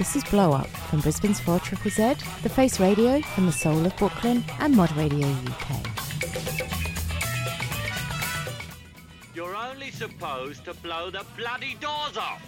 This is Blow Up from Brisbane's 4 Triple Z, The Face Radio from the Soul of Brooklyn, and Mod Radio UK. You're only supposed to blow the bloody doors off.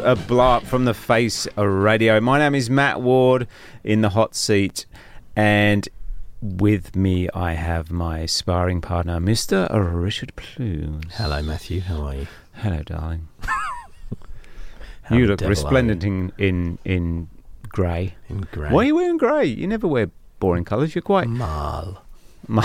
To a blow up from the face radio. My name is Matt Ward in the hot seat, and with me I have my sparring partner, Mr. Richard Plews. Hello, Matthew. How are you? Hello, darling. You look resplendent in in, in grey. In grey. Why are you wearing grey? You never wear boring colours. You're quite. Mal. Ma-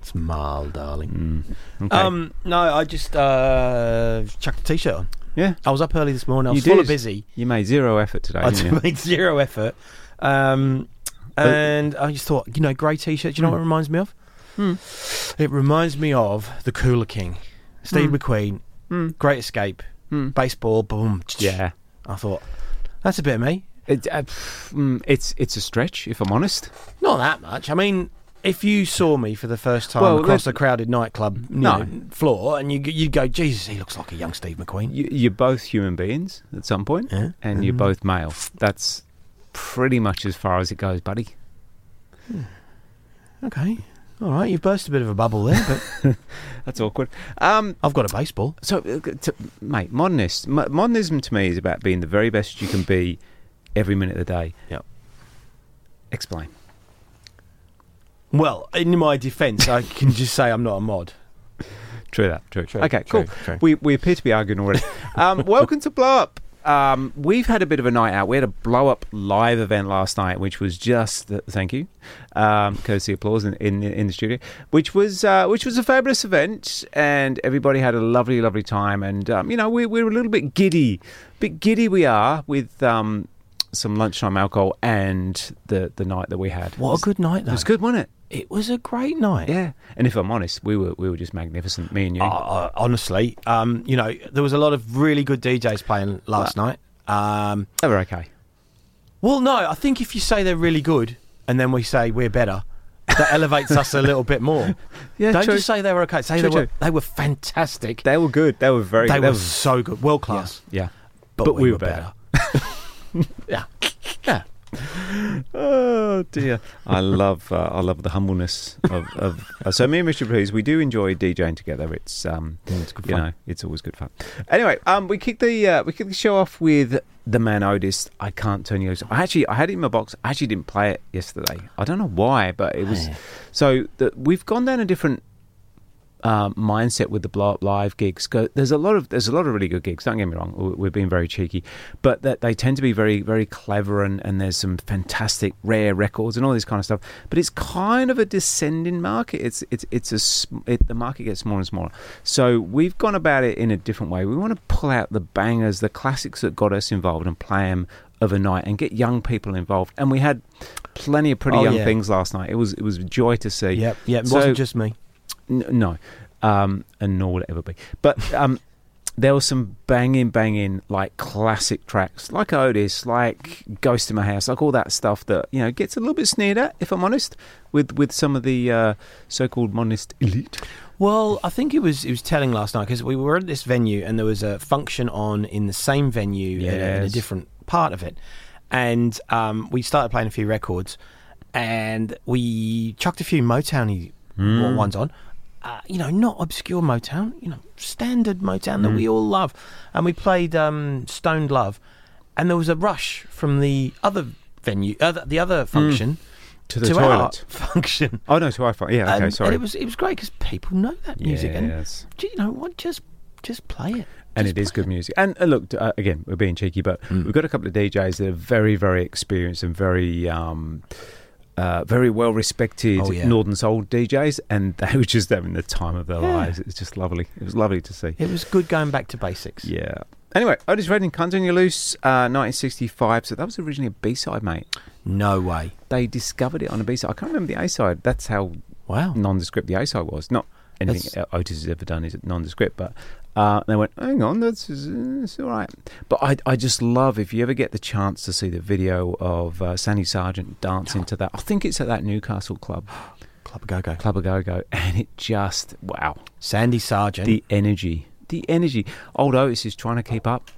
It's mal, darling. Mm, okay. Um, no, I just uh, chucked a t-shirt on. Yeah, I was up early this morning. I You was full of busy. you made zero effort today, I didn't you? made zero effort. Um, and I just thought, you know, grey t-shirt. Do you know what it reminds me of? Hmm. It reminds me of the Cooler King, Steve Hmm. McQueen, Hmm. Great Escape, Hmm. baseball, boom. Yeah. I thought that's a bit of me. It, uh, pff, mm, it's it's a stretch, if I'm honest. Not that much. I mean, if you saw me for the first time Well, across a crowded nightclub No. know, floor, and you you'd go, Jesus, he looks like a young Steve McQueen. You, you're both human beings at some point, Yeah. and you're both male. That's pretty much as far as it goes, buddy. Okay, all right, you've burst a bit of a bubble there, but That's awkward. Um, I've got a baseball. so, uh, to, mate, modernist, modernism to me is about being the very best you can be every minute of the day. Yep. Explain. Well, in my defence, I can just say I'm not a mod. True that. True. True, okay, true, cool. true. We we appear to be arguing already. um, welcome to Blow Up. Um, we've had a bit of a night out. We had a blow up live event last night, which was just uh, thank you, um, courtesy applause in, in in the studio, which was uh, which was a fabulous event, and everybody had a lovely lovely time. And um, you know we we were a little bit giddy, a bit giddy we are with um, some lunchtime alcohol and the the night that we had. What a good night, It though. was good, wasn't it? It was a great night. Yeah. And if I'm honest, we were we were just magnificent, me and you. Uh, uh, honestly, um, you know, there was a lot of really good DJs playing last night. Um, they were okay. well, no, I think if you say they're really good and then we say we're better, that elevates us a little bit more. Yeah, Don't true. just say they were okay. Say True, they were true. they were fantastic. They were good. They were very. They good. were was- so good, world class. Yeah. But, we, were better. yeah, yeah. Oh dear. I love. Uh, I love the humbleness of. of uh, so me and Mr. Please, we do enjoy DJing together. It's um, it's good you fun. know, it's always good fun. Anyway, um, we kick the uh, we kicked the show off with the man Otis. I can't turn you loose. I actually I had it in my box. I actually didn't play it yesterday. I don't know why, but it was. So the, we've gone down a different um, mindset with the blow up live gigs. There's a lot of there's a lot of really good gigs. Don't get me wrong, we- we're being very cheeky, but that they tend to be very very clever and, and there's some fantastic rare records and all this kind of stuff. But it's kind of a descending market. It's it's it's a it, the market gets smaller and smaller. So we've gone about it in a different way. We want to pull out the bangers, the classics that got us involved, and play them overnight and get young people involved. And we had plenty of pretty Oh, young yeah. things last night. It was it was a joy to see. Yep, yep. It So- wasn't just me. N- no, um, and nor will it ever be. But um, there were some banging, banging, like classic tracks, like Otis, like Ghost in My House, like all that stuff that you know gets a little bit sneered at, if I'm honest, with with some of the uh, so-called modernist elite. Well, I think it was it was telling last night because we were at this venue and there was a function on in the same venue in, a, in a different part of it, and um, we started playing a few records, and we chucked a few Motowny Mm. ones on. Uh, you know, not obscure Motown, you know, standard Motown that Mm. we all love, and we played um, Stoned Love, and there was a rush from the other venue, uh, the other function. Mm. To the to toilet. our function. Oh no, to iPhone. Yeah, okay, and, sorry. and it was it was great because people know that music, and Yes. do you know what? Just just play it. and Just it is good music. And uh, look, uh, again, we're being cheeky, but Mm. we've got a couple of DJs that are very, very experienced and very, um, uh, very well respected Oh, yeah. Northern Soul DJs, and they were just having the time of their Yeah. lives. It's just lovely. It was lovely to see. It was good going back to basics. Yeah. Anyway, Otis Redding, Can't Turn You Loose, uh, 1965. So that was originally a B side, mate. No way. They discovered it on a B side. I can't remember the A side. That's how Wow. nondescript the A side was. Not anything That's- Otis has ever done is nondescript, but uh, they went, hang on, that's it's all right. But I, I just love if you ever get the chance to see the video of uh, Sandy Sarjeant dancing to that. I think it's at that Newcastle club, Club Go Go. Club Go Go, and it just wow, Sandy Sarjeant. the energy, the energy. Old Otis is trying to keep up,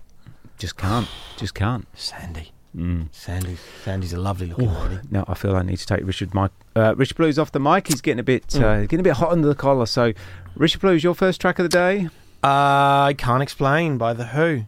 just can't, just can't. Sandy. Mm. Sandy. Sandy's a lovely looking lady. Now I feel I need to take Richard Mike, uh, Richard Blues off the mic. He's getting a bit, Mm. uh, getting a bit hot under the collar. So, Richard Blues, your first track of the day. Uh, I can't explain by the Who.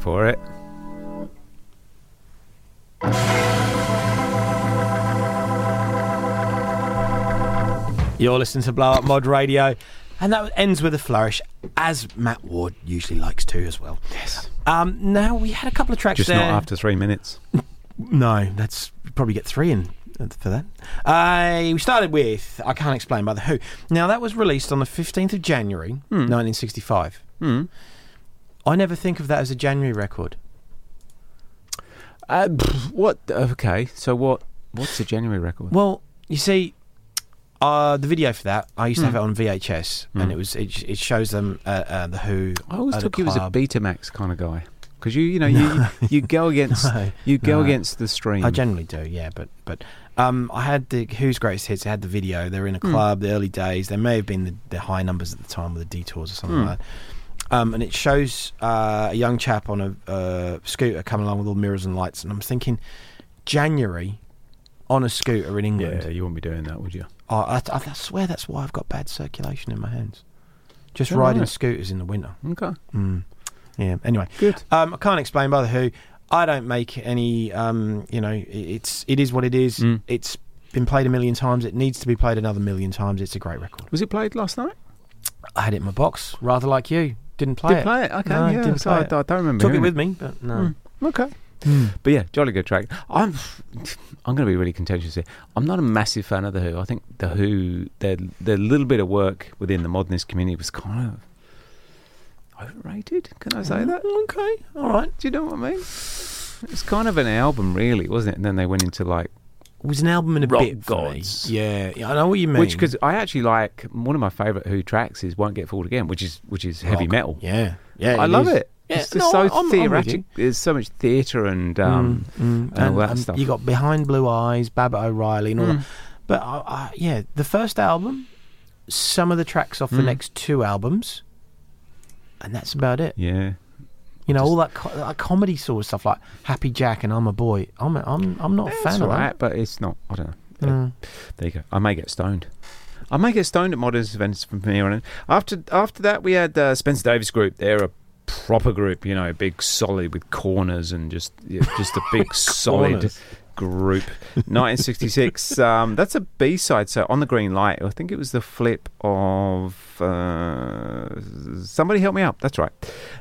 For it. You're listening to Blow Up Mod Radio, and that ends with a flourish, as Matt Ward usually likes to as well. Yes. Um, now we had a couple of tracks Just there. not after three minutes. No, that's probably get three in uh, for that. Uh, we started with I Can't Explain by The Who. Now, that was released on the 15th of January, 1965. Hmm. I never think of that as a January record. Uh, what? Okay. So what? What's a January record? Well, you see, uh, the video for that, I used to have Hmm. it on VHS, and Hmm. it was it, it shows them uh, uh, The Who. I always took you as a. Betamax kind of guy because you, you know, you you go against No, you go no. against the stream. I generally do, yeah. But but um, I had the Who's Greatest Hits. I had the video. They're in a Hmm. club, the early days. There may have been the, the high numbers at the time with the detours or something like that. Um, and it shows uh, a young chap on a uh, scooter coming along with all mirrors and lights. And I'm thinking, January on a scooter in England. Yeah, you wouldn't be doing that, would you? Oh, I, I, I swear that's why I've got bad circulation in my hands. Just that riding right? scooters in the winter. Okay. Mm. Yeah. Anyway, Good. Um, I can't explain by the Who. I don't make any. Um, you know, it's it is what it is. Mm. It's been played a million times. It needs to be played another million times. It's a great record. Was it played last night? I had it in my box, rather like you. Didn't play Did it. play it? Okay, No, yeah. didn't so play I, it. I don't remember. Took it with me, but no. Mm, okay. But yeah, jolly good track. I'm I'm going to be really contentious here. I'm not a massive fan of the Who. I think the Who their their little bit of work within the modernist community was kind of overrated. Can I say that? Okay, all right. Do you know what I mean? It's kind of an album, really, wasn't it? And then they went into like was an album and a Rock bit for me. gods. Yeah, yeah, I know what you mean. which because I actually like one of my favourite Who tracks is "Won't Get Fooled Again," which is which is heavy Rock. metal. Yeah, yeah, I it love is. it. Yeah, it's just no, so I'm- I'm theoretic. There's so much theatre and um Mm, mm. and all that um, stuff. You got Behind Blue Eyes, Baba O'Riley, and all Mm. that. But I, I, yeah, the first album, some of the tracks off the Mm. next two albums, and that's about it. yeah. You know, all that, co- that comedy sort of stuff like Happy Jack and I'm a Boy. I'm a, I'm I'm not a fan of that. but it's not. I don't know. Mm. There you go. I may get stoned. I may get stoned at modern events from here on in. After after that, we had uh, Spencer Davis Group. They're a proper group, you know, big solid with corners and just yeah, just a big solid Corners. Group. 1966. um, that's a B side. So on the green light, I think it was the flip of uh, somebody help me out. That's right.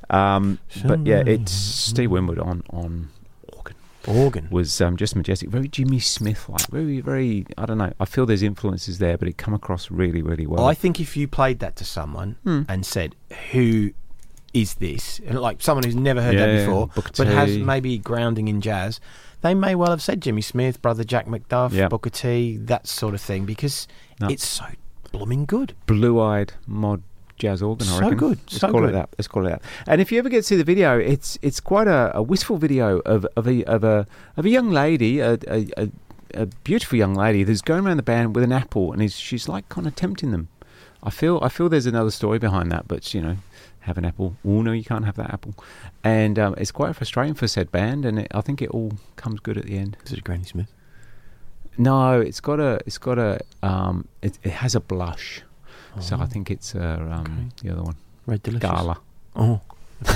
Um, but yeah, it's Steve Winwood on on organ Organ. was um, just majestic, very Jimmy Smith like, very very. I don't know. I feel there's influences there, but it come across really really well. I think if you played that to someone Hmm. and said, "Who is this?" and like someone who's never heard that before, Booker but has maybe grounding in jazz, they may well have said Jimmy Smith, brother Jack McDuff, Yeah. Booker T, that sort of thing, because No. it's so blooming good. blue-eyed mod jazz organ. I So reckon. good, Let's so call good. it that. Let's call it that. And if you ever get to see the video, it's it's quite a, a wistful video of of a of a of a young lady, a, a, a, beautiful young lady who's going around the band with an apple, and is she's like kind of tempting them. I feel I feel there's another story behind that, but you know, have an apple. Oh no, you can't have that apple, and um, it's quite frustrating for said band. And it, I think it all comes good at the end. Is it Granny Smith? No, it's got a it's got a um, it, it has a blush. So I think it's uh, um, the other one. Red Delicious. Gala. Oh,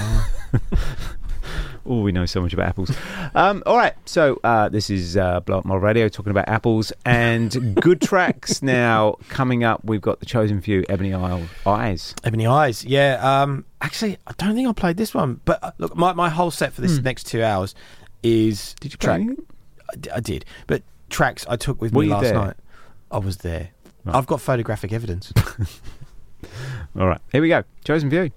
Oh, we know so much about apples. Um, all right, so uh, this is uh, Blow Up Radio talking about apples and good tracks. Now coming up, we've got the chosen few, Ebony Isle Eyes. Ebony Eyes. Yeah. Um. Actually, I don't think I played this one, but uh, look, my my whole set for this Hmm. next two hours is Did you track. anything? I d- I did, but tracks I took with Were me last there? night. I was there. Right. I've got photographic evidence. All right, here we go. Chosen few.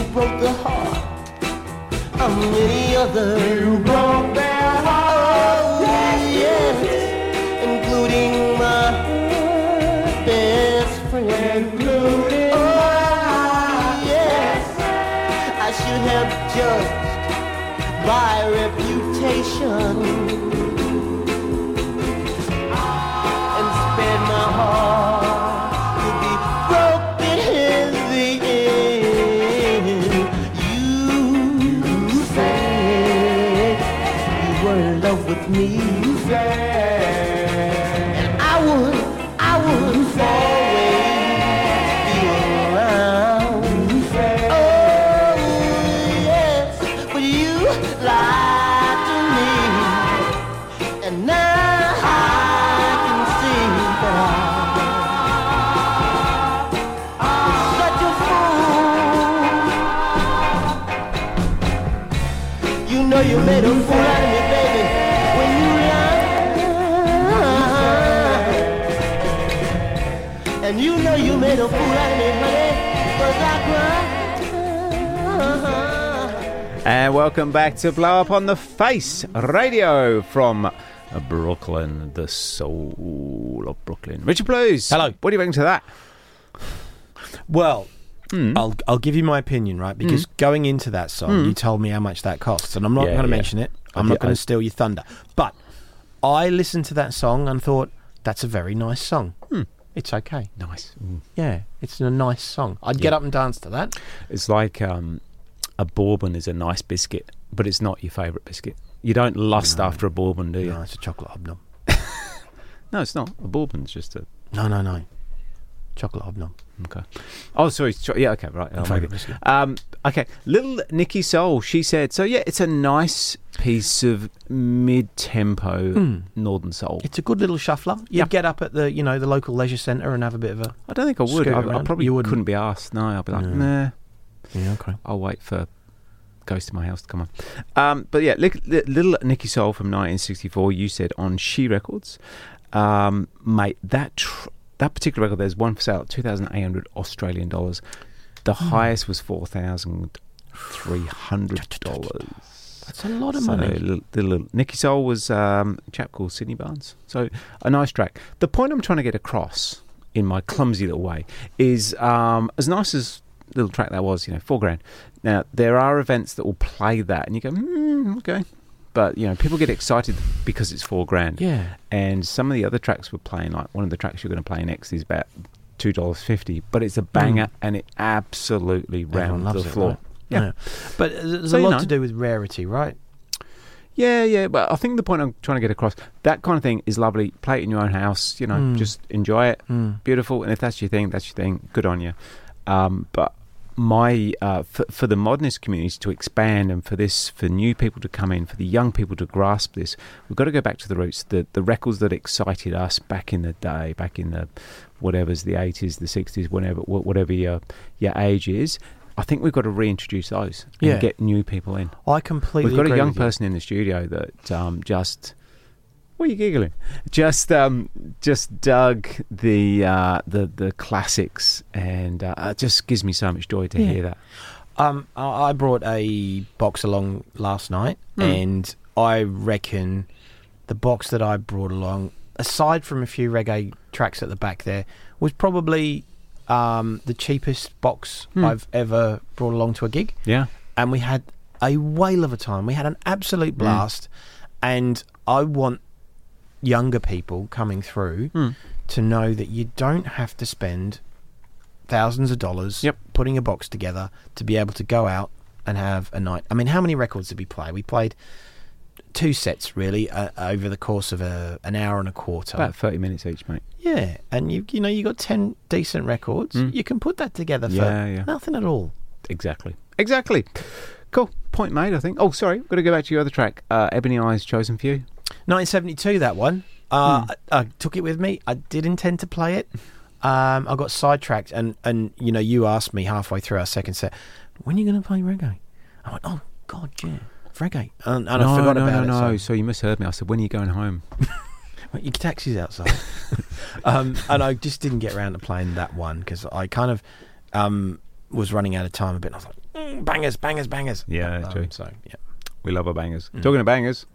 You broke the heart of many others. You broke me. And welcome back to Blow Up on the Face Radio from Brooklyn, the soul of Brooklyn. Richard Blues. Hello. What do you bring to that? Well, Hmm. I'll I'll give you my opinion, right? Because going into that song, you told me how much that costs, and I'm not Yeah, going to yeah. mention it. I'm I not going to steal your thunder. But I listened to that song and thought that's a very nice song. It's okay. Nice. Yeah, it's a nice song. I'd get up and dance to that. It's like um, a bourbon is a nice biscuit, but it's not your favourite biscuit. You don't lust after a bourbon, do you? No, it's a chocolate hobnob. No, it's not. A bourbon's just a. No, no, no. Chocolate hobnob. Okay. Oh, sorry. cho- Yeah, okay, right. I'll favourite make it. biscuit. Um, okay. Little Nikki Soul, she said, so yeah, it's a nice piece of mid tempo Northern Soul. It's a good little shuffler. You'd Yeah. get up at the you know the local leisure centre and have a bit of a. I don't think I would. I, I probably You wouldn't. couldn't be asked. No, I'll be like, No. nah, Yeah, okay. I'll wait for Ghost in My House to come on. Um, but yeah, li- li- Little Nikki Soul from 1964, you said on She Records. Um, mate, that tr- that particular record, there's one for sale at 2,800 Australian dollars. The Hmm. highest was $4,300. That's a lot of So, money. little, little, Nicky Soul was um, a chap called Sidney Barnes. So a nice track. The point I'm trying to get across in my clumsy little way is um, as nice as little track that was, you know, four grand. Now there are events that will play that, and you go, mm, okay. But you know, people get excited because it's four grand. Yeah. And some of the other tracks we're playing, like one of the tracks you're going to play next, is about two dollars fifty. But it's a banger, and it absolutely Mm. Rounds the it, floor. right? Yeah. But uh, there's So, a you lot know. to do with rarity, right? Yeah, yeah, but I think the point I'm trying to get across, that kind of thing is lovely. Play it in your own house, you know, Mm. just enjoy it. Mm. Beautiful. And if that's your thing, that's your thing. Good on you. Um, but my uh, for, for the modernist communities to expand and for this for new people to come in for the young people to grasp this we've got to go back to the roots the the records that excited us back in the day back in the whatever's the 80s the 60s whatever whatever your your age is I think we've got to reintroduce those and Yeah. get new people in. I completely We've got a young you. person in the studio that um, just. What are you giggling? Just, um, just dug the uh, the the classics, and uh, it just gives me so much joy to Yeah. hear that. Um, I I brought a box along last night, Hmm. and I reckon the box that I brought along, aside from a few reggae tracks at the back there, was probably um, the cheapest box Hmm. I've ever brought along to a gig. Yeah. And we had a whale of a time. We had an absolute Hmm. blast, and I want younger people coming through Hmm. to know that you don't have to spend thousands of dollars Yep. putting a box together to be able to go out and have a night. I mean, how many records did we play? We played two sets really uh, over the course of a, an hour and a quarter. About thirty minutes each, mate. yeah, and you you know you got ten decent records. Mm. You can put that together for Yeah, yeah. nothing at all. Exactly. Exactly. Cool. Point made, I think. Oh, sorry. Got to go back to your other track. Uh, Ebony Eyes Chosen Few. 1972, that one. Uh, Hmm. I, I took it with me. I did intend to play it. Um, I got sidetracked, and, and you know, you asked me halfway through our second set, when are you going to play reggae? I went, oh, God, yeah, reggae. And, and no, I forgot no, about no, it. no. so- So you misheard me. I said, when are you going home? Well, your taxi's outside. um, and I just didn't get around to playing that one because I kind of um, was running out of time a bit. And I was like, mm, bangers, bangers, bangers. Yeah, Um, true. So, yeah. We love our bangers. Mm. Talking of bangers.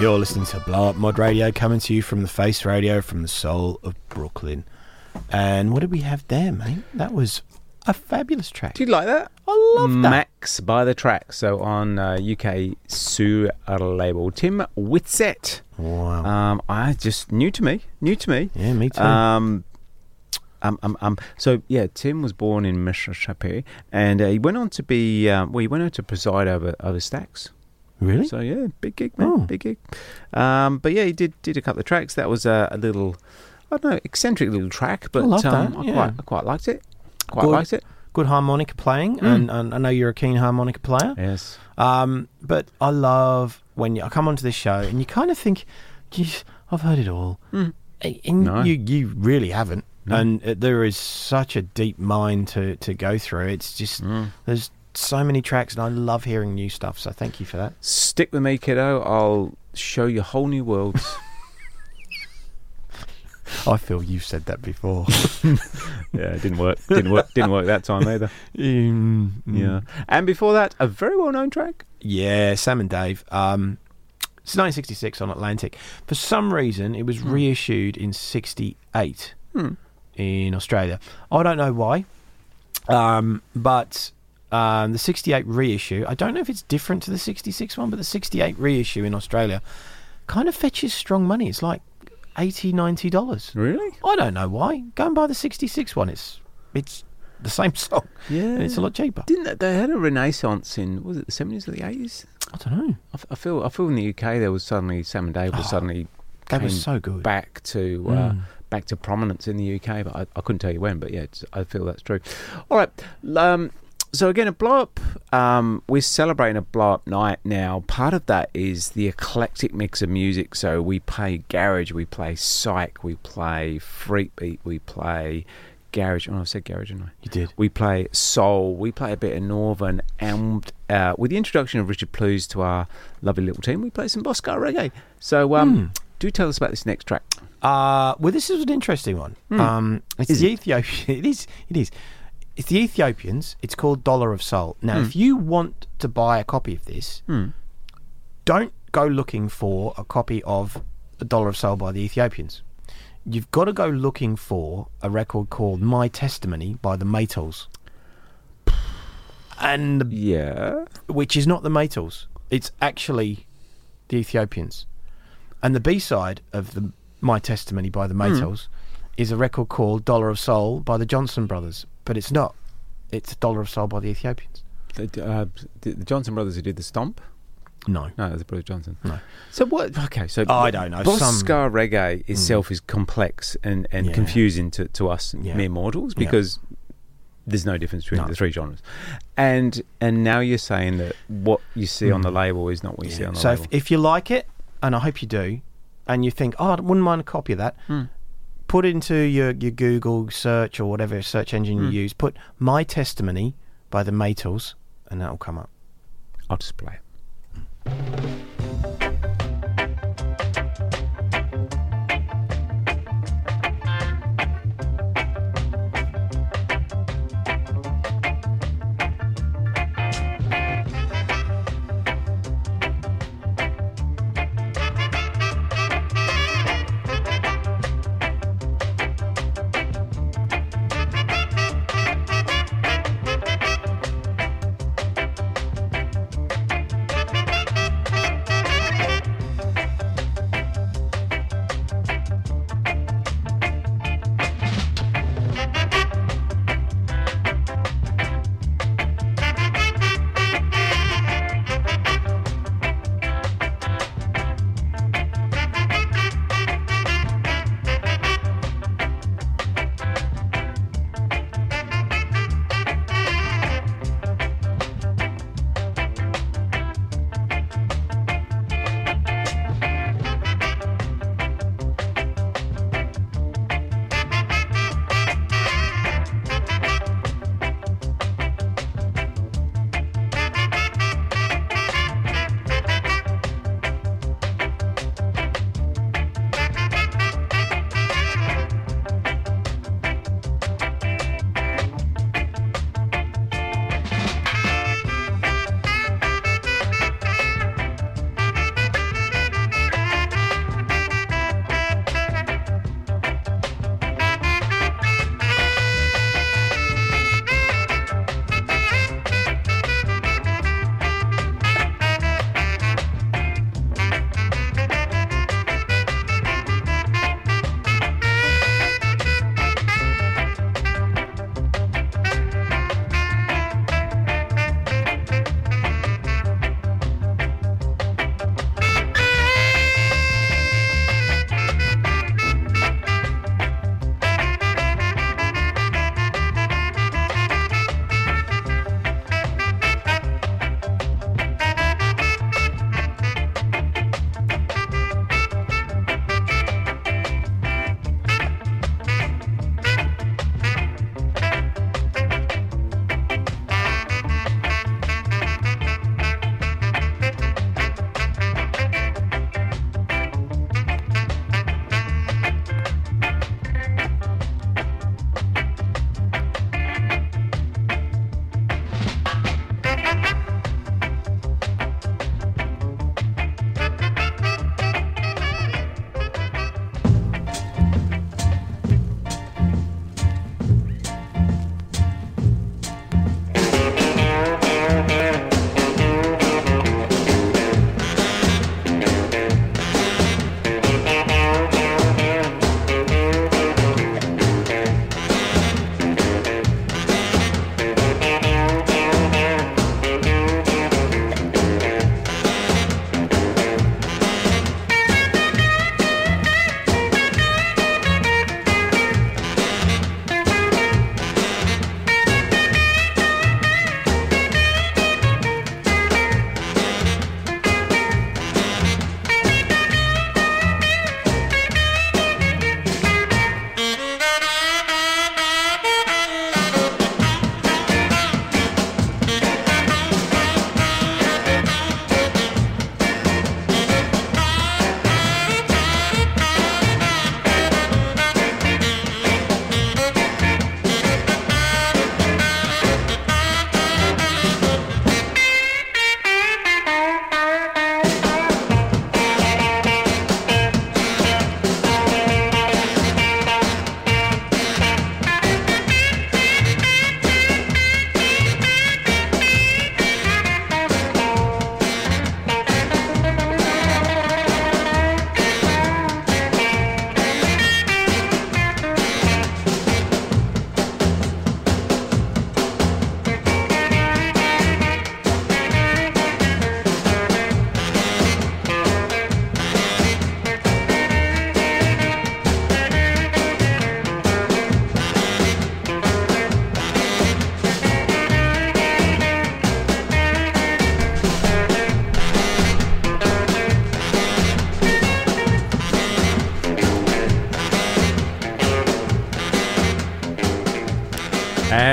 You're listening to Blow Up Mod Radio coming to you from the Face Radio from the soul of Brooklyn. And what did we have there, mate? That was a fabulous track. Do you like that? I love that. Max by the track. So on uh, UK Sue label, Tim Whitsett. Wow. Um, I just new to me, new to me. Yeah, me too. Um, um, um, um, so yeah, Tim was born in Mississippi, and uh, he went on to be um, well, he went on to preside over over Stax. Really? So yeah, big gig, man, Oh. big gig. Um, but yeah, he did did a couple of tracks. That was a, a little, I don't know, eccentric little track, but love um, I yeah. quite I quite liked it. Quite Good. liked it. Good harmonica playing, Mm. and, and I know you're a keen harmonica player. Yes. Um, but I love when you, I come onto this show and you kind of think, geez, I've heard it all. Mm. And- And No. you, you really haven't. No. And uh, there is such a deep mind to, to go through. It's just, Mm. there's so many tracks and I love hearing new stuff. So thank you for that. Stick with me, kiddo. I'll show you whole new worlds. I feel you've said that before. yeah, it didn't work. Didn't work. Didn't work that time either. Mm, Yeah. And before that, a very well known track. Yeah, Sam and Dave. Um, it's 1966 on Atlantic. For some reason, it was Hmm. reissued in 68 Hmm. in Australia. I don't know why, um, but um, the 68 reissue, I don't know if it's different to the 66 one, but the 68 reissue in Australia kind of fetches strong money. It's like 80 $90. Really? I don't know why. Go and buy the 66 one. It's, it's the same song. Yeah. And it's a lot cheaper. Didn't they, they had a renaissance in was it the seventies or the eighties? I don't know. I, f- I feel I feel in the UK there was suddenly Sam and Dave was suddenly They were came so good. back to uh, Mm. back to prominence in the UK, but I, I couldn't tell you when. But yeah, it's, I feel that's true. All right. Um, so again, a blow up. Um, we're celebrating a blow up night now. Part of that is the eclectic mix of music. So we play garage, we play psych, we play freak beat, we play garage. Oh, I said garage, didn't I? You did. We play soul. We play a bit of northern, and uh, with the introduction of Richard Plews to our lovely little team, we play some Boscar reggae. So, um, Hmm. do tell us about this next track. Uh, well, this is an interesting one. Hmm. Um, it's Is the it? Ethiopian. It is. It is. It's the Ethiopians. It's called Dollar of Soul. Now, Hmm. if you want to buy a copy of this, Hmm. don't go looking for a copy of A Dollar of Soul by the Ethiopians. You've got to go looking for a record called My Testimony by the Maytals. And Yeah. which is not the Maytals. It's actually the Ethiopians. And the B side of the My Testimony by the Hmm. Maytals is a record called Dollar of Soul by the Johnson Brothers, but it's not. It's a Dollar of Soul by the Ethiopians. The, uh, the, Johnson brothers who did the stomp. No. No, the Brother Johnson. No. So what? Okay, so I don't know, Boscar some- reggae itself is complex and, and Yeah. confusing to, to us Yeah. mere mortals Yeah. because there's no difference between No. the three genres. And and now you're saying that what you see on the label is not what you see on the. So label. if, if you like it, and I hope you do, and you think, oh, I wouldn't mind a copy of that, Hmm. Put into your, your Google search or whatever search engine Hmm. you use, put My Testimony by the Maytals, and that'll come up. I'll just play it.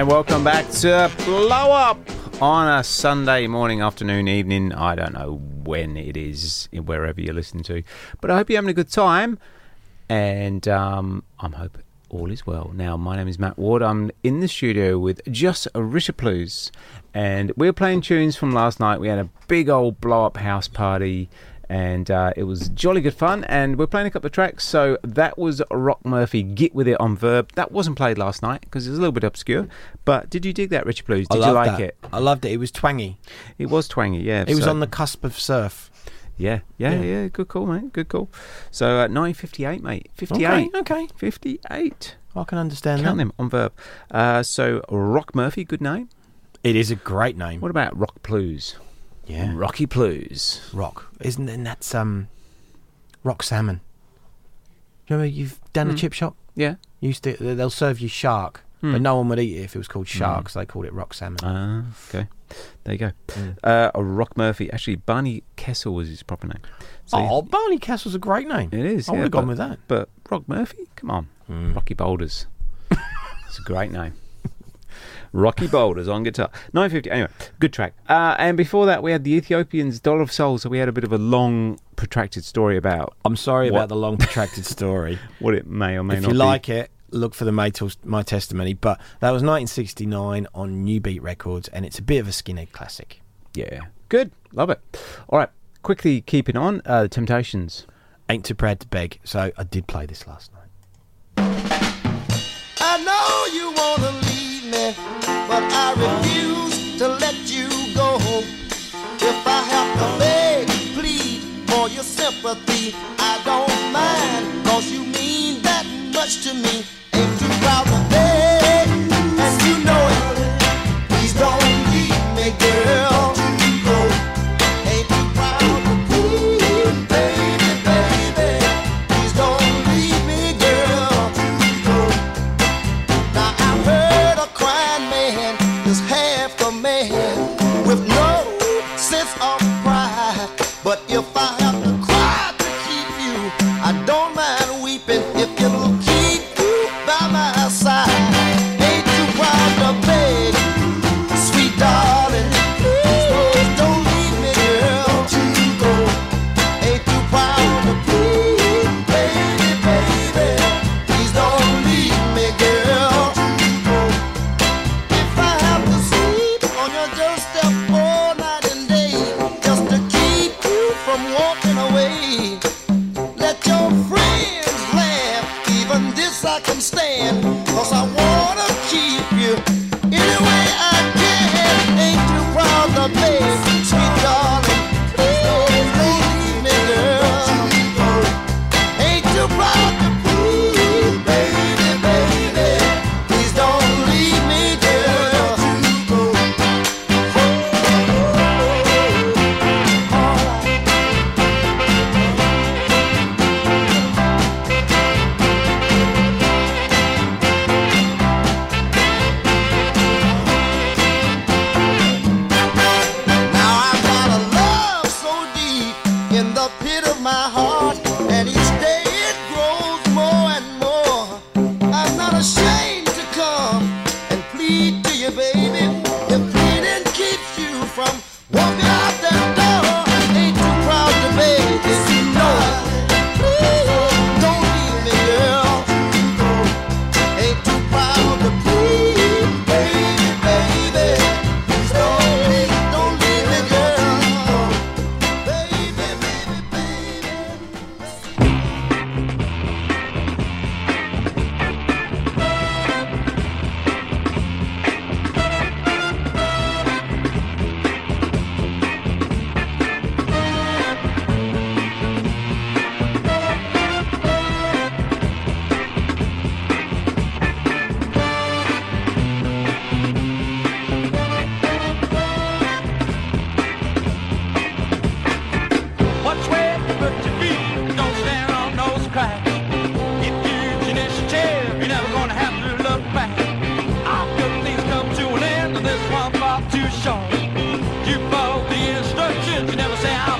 And welcome back to Blow Up on a Sunday morning, afternoon, evening. I don't know when it is, wherever you're listening to, but I hope you're having a good time. And um, I'm hoping all is well. Now, my name is Matt Ward. I'm in the studio with Just Richard Blues, and we're playing tunes from last night. We had a big old blow up house party. And uh, it was jolly good fun, and we're playing a couple of tracks. So that was Rock Murphy, "Get With It" on Verve. That wasn't played last night because it was a little bit obscure. But did you dig that, Richard Blues? Did you like that. it? I loved it. It was twangy. It was twangy, yeah. It was on the cusp of surf. Yeah, yeah, Yeah. yeah, Good call, mate. Good call. So uh, 1958, mate. 58. Okay, okay. 58. I can understand Count that. them on Verve. Uh, so Rock Murphy, good name. It is a great name. What about Rock Blues? Yeah. Rocky Blues. Rock, isn't and that's um, rock salmon. Do you remember you've done a Mm. chip shop? Yeah. You used to. They'll serve you shark, Hmm. but no one would eat it if it was called shark. Mm. So they called it rock salmon. Ah, okay. There you go. Uh, a Rock Murphy. Actually, Barney Kessel was his proper name. So oh, Barney Castle's a great name. It is. I would yeah, have gone but- with that. But Rock Murphy? Come on. Rocky Boulders. it's a great name. Rocky Boulders on guitar. 950. Anyway, good track. Uh, and before that, we had the Ethiopians' Dollar of Soul. So we had a bit of a long, protracted story about I'm sorry What? about the long protracted story. what it may or may if not If you be. like it, look for the my, my testimony. But that was 1969 on Nu Beat Records, and it's a bit of a skinhead classic. Yeah. Good. Love it. All right. Quickly keeping on. Uh, the Temptations. Ain't too proud to beg. So I did play this last night. Me, but I refuse to let you go. If I have to beg, plead for your sympathy, I don't mind, cause you mean that much to me. you never say I'm.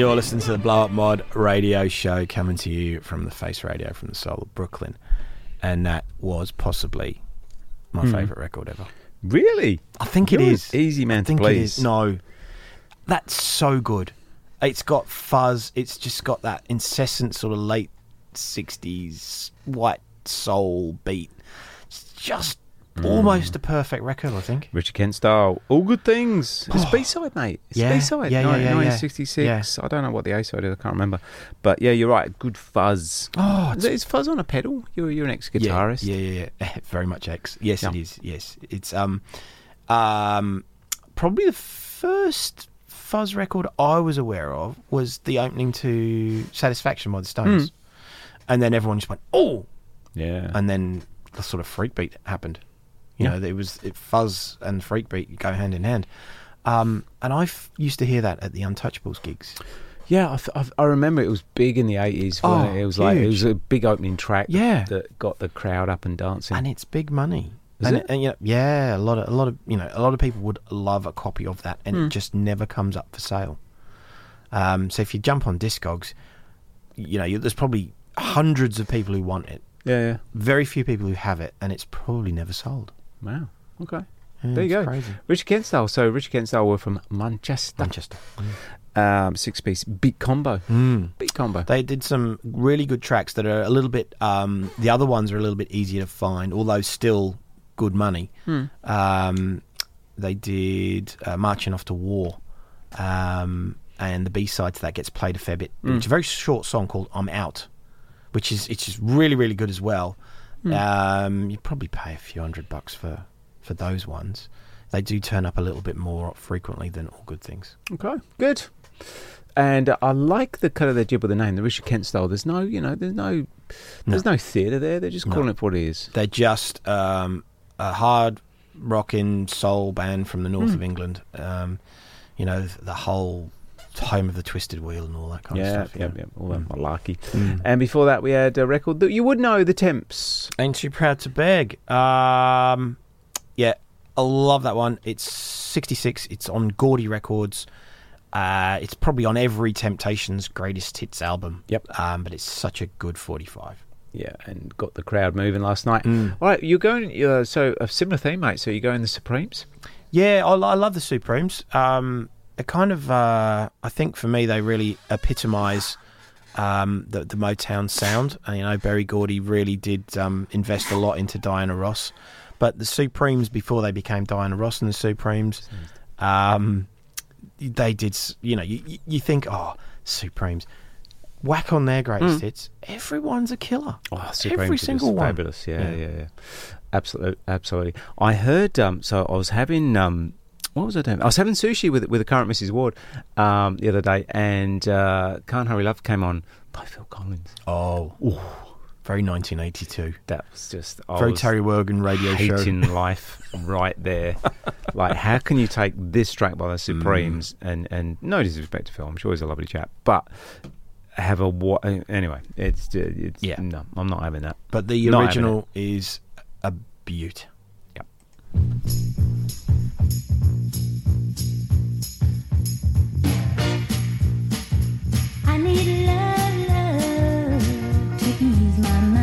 You're listening to the Blow Up Mod radio show coming to you from the Face Radio from the soul of Brooklyn. And that was possibly my Hmm. favourite record ever. Really? I think it You're an is. easy man I think it please. is. No. That's so good. It's got fuzz. It's just got that incessant sort of late 60s white soul beat. It's just. Almost a perfect record, I think. Richard Kent style, all good things. It's B side, mate. It's Yeah, B side. yeah, yeah, yeah, yeah. 1966. I don't know what the A side is. I can't remember. But yeah, you're right. Good fuzz. Oh, is, is fuzz on a pedal? You're you're an ex Yeah, guitarist. Yeah, yeah, yeah. Very much X. Yes, it Yeah. is. Yes, it's um, um, probably the first fuzz record I was aware of was the opening to Satisfaction by the Stones, Hmm. and then everyone just went, "Oh!" Yeah. and then the sort of freak beat happened. You Yeah. know, it was it, fuzz and freak beat go hand in hand. Um, and I used to hear that at the Untouchables gigs. Yeah, I, I, I remember it was big in the eighties. Oh, it was like it was a big opening track. Yeah. that got the crowd up and dancing. and it's big money. Is and, it? and, you know, yeah, a lot of a lot of you know a lot of people would love a copy of that, and Hmm. it just never comes up for sale. Um, so if you jump on Discogs, you know you, there's probably hundreds of people who want it. yeah, yeah. Very few people who have it, and it's probably never sold. Wow. Okay. Yeah, there you go. crazy. Richard Kent. So Richard Kent style were from Manchester. Manchester. Um, six piece big combo. Mm. Beat combo. They did some really good tracks that are a little bit. Um, the other ones are a little bit easier to find, although still good money. Hmm. Um, they did uh, "Marching Off to War," um, and the B side to that gets played a fair bit. Hmm. It's a very short song called "I'm Out," which is it's just really really good as well. Hmm. Um, you probably pay a few hundred bucks for for those ones. They do turn up a little bit more frequently than all good things. Okay, good. And uh, I like the of their jib with the name, the Richard Kent style. There's no, you know, there's no, there's no, theatre there. They're just No. calling it what it is. They're just um, a hard rocking soul band from the north Mm. of England. Um, you know, the whole home of the twisted wheel and all that kind Yeah, of stuff. yeah, you yeah, all that malarkey. Mm. And before that, we had a record that you would know, the Temps. Ain't too proud to beg. Um, yeah, I love that one. It's 66. It's on Gordy Records. Uh, it's probably on every Temptations greatest hits album. Yep. Um, but it's such a good 45. Yeah, and got the crowd moving last night. Mm. All right, you're going. Uh, so a similar theme, mate. So you're going the Supremes. Yeah, I, I love the Supremes. Um, it kind of, uh, I think for me, they really epitomise um, the, the Motown sound. And, you know, Berry Gordy really did um, invest a lot into Diana Ross. But the Supremes, before they became Diana Ross and the Supremes, um, they did, you know, you, you- think, oh, Supremes. Whack on their greatest Mm. hits. Everyone's a killer. Oh, Supremes Every single one. fabulous. Yeah, Yeah. yeah, yeah. Absolutely, absolutely. I heard. Um, so I was having. What was I doing? I was having sushi with with the current Mrs. Ward um, the other day, and uh, "Can't Hurry Love" came on by Phil Collins. Oh, very 1982. That was just I Very was Terry Wogan radio show. hating life right there. like, how can you take this track by the Supremes and and no disrespect to Phil, I'm sure he's a lovely chap, but have a what? Anyway, it's, uh, it's Yeah. No, I'm not having that. But the Not original is a beaut. Yep. need love, love to ease my mind.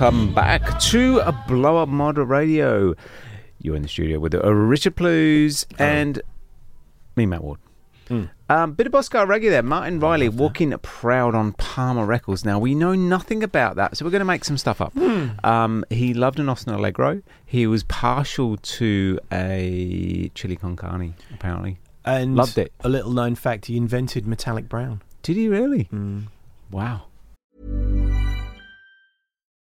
welcome back to a Blow Up Mod Radio. You're in the studio with uh, Richard Blues and me, Matt Ward. Mm. Um, bit of Boscar Reggae there. Martin Riley walking proud on Pama Records. Now, we know nothing about that, so we're going to make some stuff up. Mm. Um, he loved an Austin Allegro. He was partial to a chili con carne, apparently. And loved it. A little known fact he invented metallic brown. Did he really? Mm. Wow.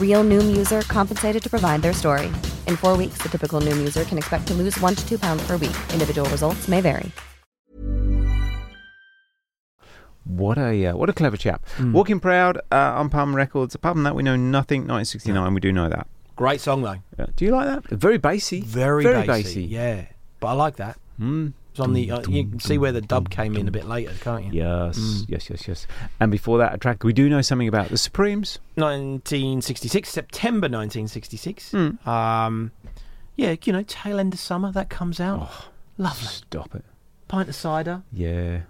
Real Noom user compensated to provide their story. In four weeks, the typical Noom user can expect to lose one to two pounds per week. Individual results may vary. What a uh, what a clever chap. Mm. Walking Proud uh, on Pama Records. Apart from that, we know nothing. 1969, we do know that. Great song though. Yeah. Do you like that? Very bassy. Very, very bassy. bassy. Yeah, but I like that. Mm. It's on the. Uh, you can see where the dub came in a bit later, can't you? Yes, Mm. yes, yes, yes. And before that, a track we do know something about the Supremes. 1966, September 1966. Mm. Um, yeah, you know, tail end of summer that comes out. Oh, Lovely. Stop it. Pint of cider, Yeah,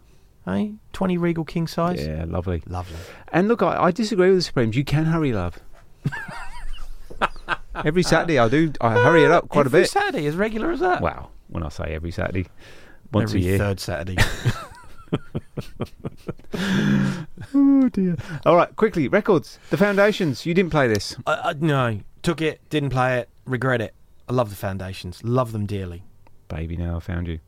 eh? 20 Regal King size. yeah, lovely. Lovely. And look, I, I disagree with the Supremes. You can hurry love. every Saturday, I do. I hurry it up quite Every a bit. Every Saturday, as regular as that. Wow, when I say every Saturday, once Every a year. third Saturday. oh dear. All right, quickly, records. The Foundations. You didn't play this. I, I, no, took it, didn't play it, regret it. I love the Foundations, love them dearly. Baby, now I found you.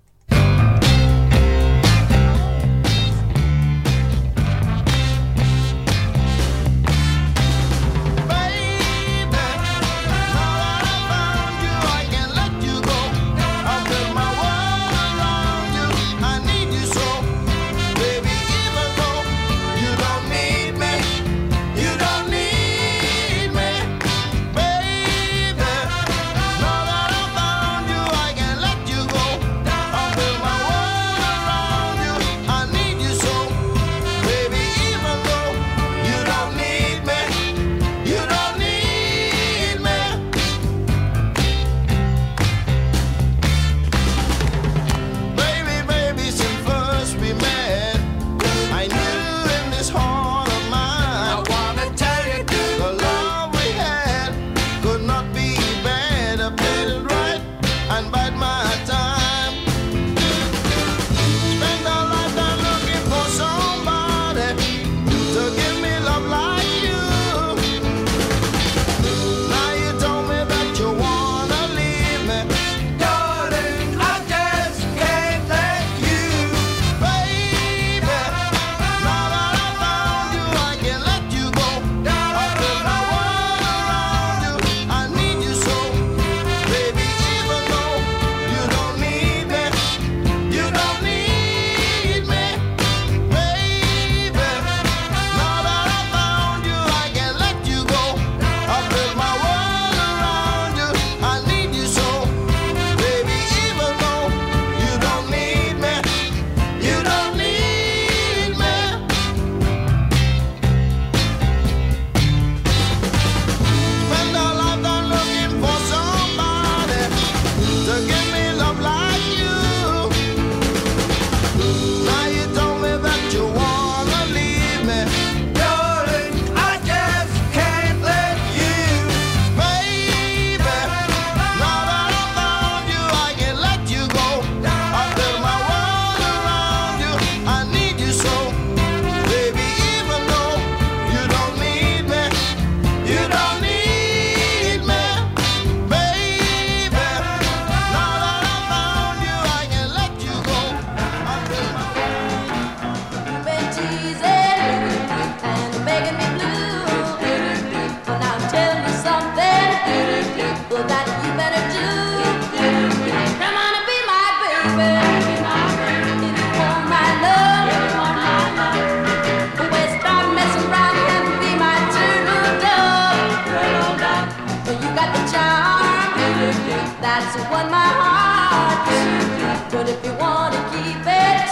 that's what my heart But if you wanna keep it,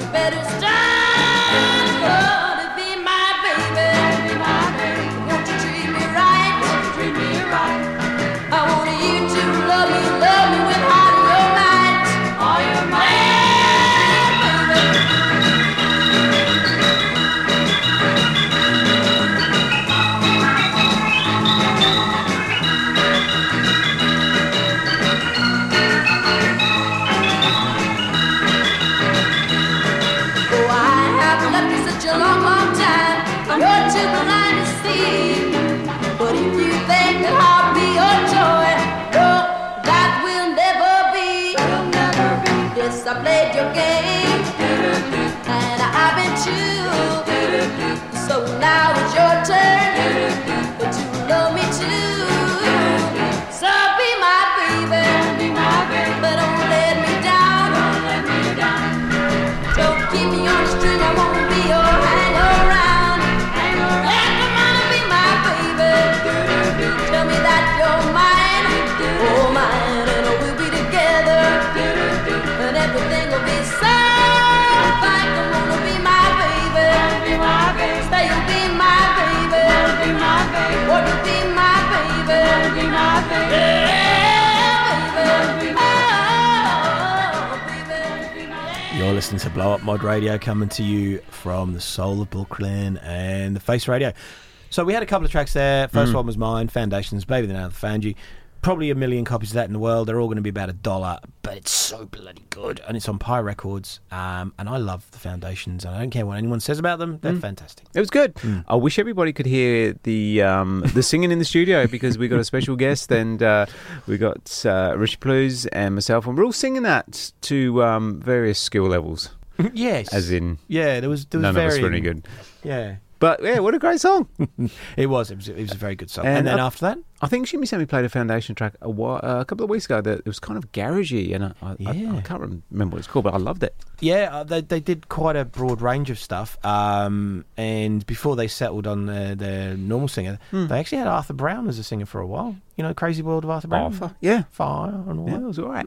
you better stop. Listening to Blow Up Mod Radio coming to you from the soul of Brooklyn and the Face Radio. So we had a couple of tracks there. First Mm. one was mine, Foundations, Baby the Now the Fangy. Probably a million copies of that in the world. They're all going to be about a dollar, but it's so bloody good. And it's on Pye Records. Um, and I love the Foundations. And I don't care what anyone says about them, they're Mm. fantastic. It was good. I wish everybody could hear the um, the singing in the studio because we got a special guest and uh, we got uh, Rich Plews and myself, and we're all singing that to um, various skill levels. yes. As in, Yeah, there was, there was none of us were any good. Yeah. But yeah, what a great song. it was. It was. It was a very good song. And, then I- after that, I think Shimmy Sammy played a foundation track a, while, uh, a couple of weeks ago that it was kind of garagey, and I, I, I, I can't remember what it's called, but I loved it. Yeah, uh, they they did quite a broad range of stuff. Um, and before they settled on their, their normal singer, Hmm. they actually had Arthur Brown as a singer for a while. You know, Crazy World of Arthur Brown. Arthur, yeah, Fire and all Yeah, that. it was all right.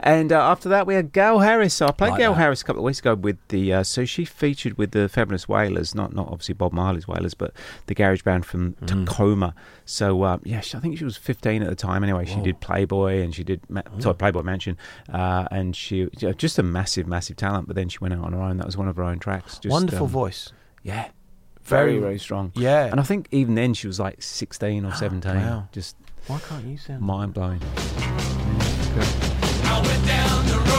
And uh, after that, we had Gail Harris. So I played Like Gail that. Harris a couple of weeks ago with the. Uh, so she featured with the Fabulous Wailers, not not obviously Bob Marley's Wailers, but the garage band from Tacoma. So um, yeah, she, I think she was 15 at the time. Anyway, she Whoa. did Playboy and she did Ma- sorry Playboy Mansion, uh, and she just a massive, massive talent. But then she went out on her own. That was one of her own tracks. Just, Wonderful um, voice. Yeah. Very, Very- very strong. Yeah. And I think even then she was like 16 or 17. wow. Just Why can't you sound? mind blowing. I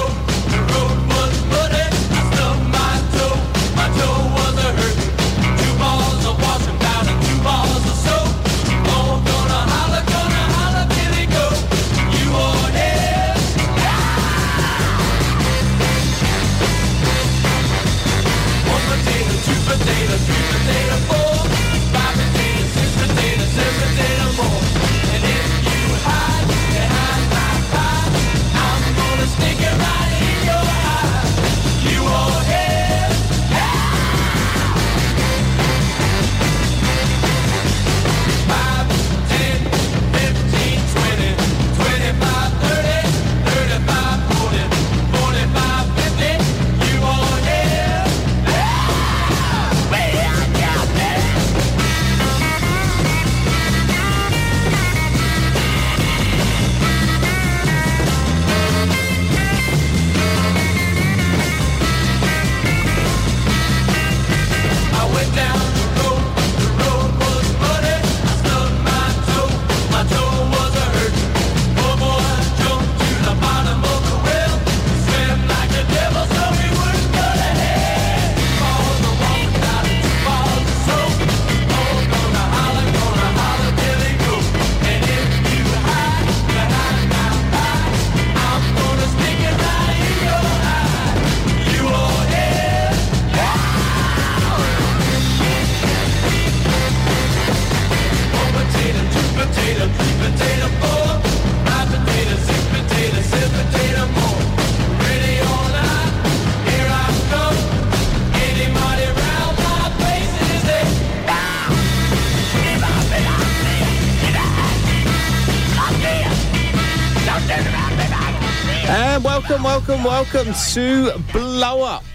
welcome, welcome, welcome to Blow Up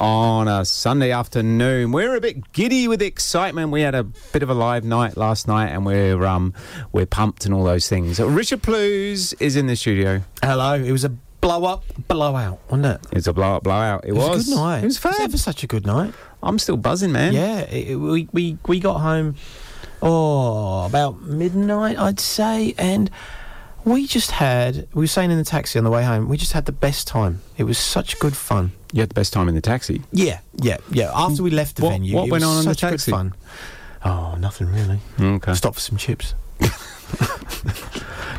on a Sunday afternoon. We're a bit giddy with excitement. We had a bit of a live night last night, and we're um we're pumped and all those things. Richard Plews is in the studio. Hello. It was a blow up, blowout, wasn't it? It's a blow up, blowout. It, It was, a good night. It was fab. ever such a good night. I'm still buzzing, man. Yeah, it, it- we, we we got home, oh, about midnight, I'd say, and we just had. We were saying in the taxi on the way home, we just had the best time. It was such good fun. You had the best time in the taxi. Yeah, yeah, yeah. After we left the What- venue, what it went was on in the such taxi? good fun. Oh, nothing really. Okay. Stop for some chips.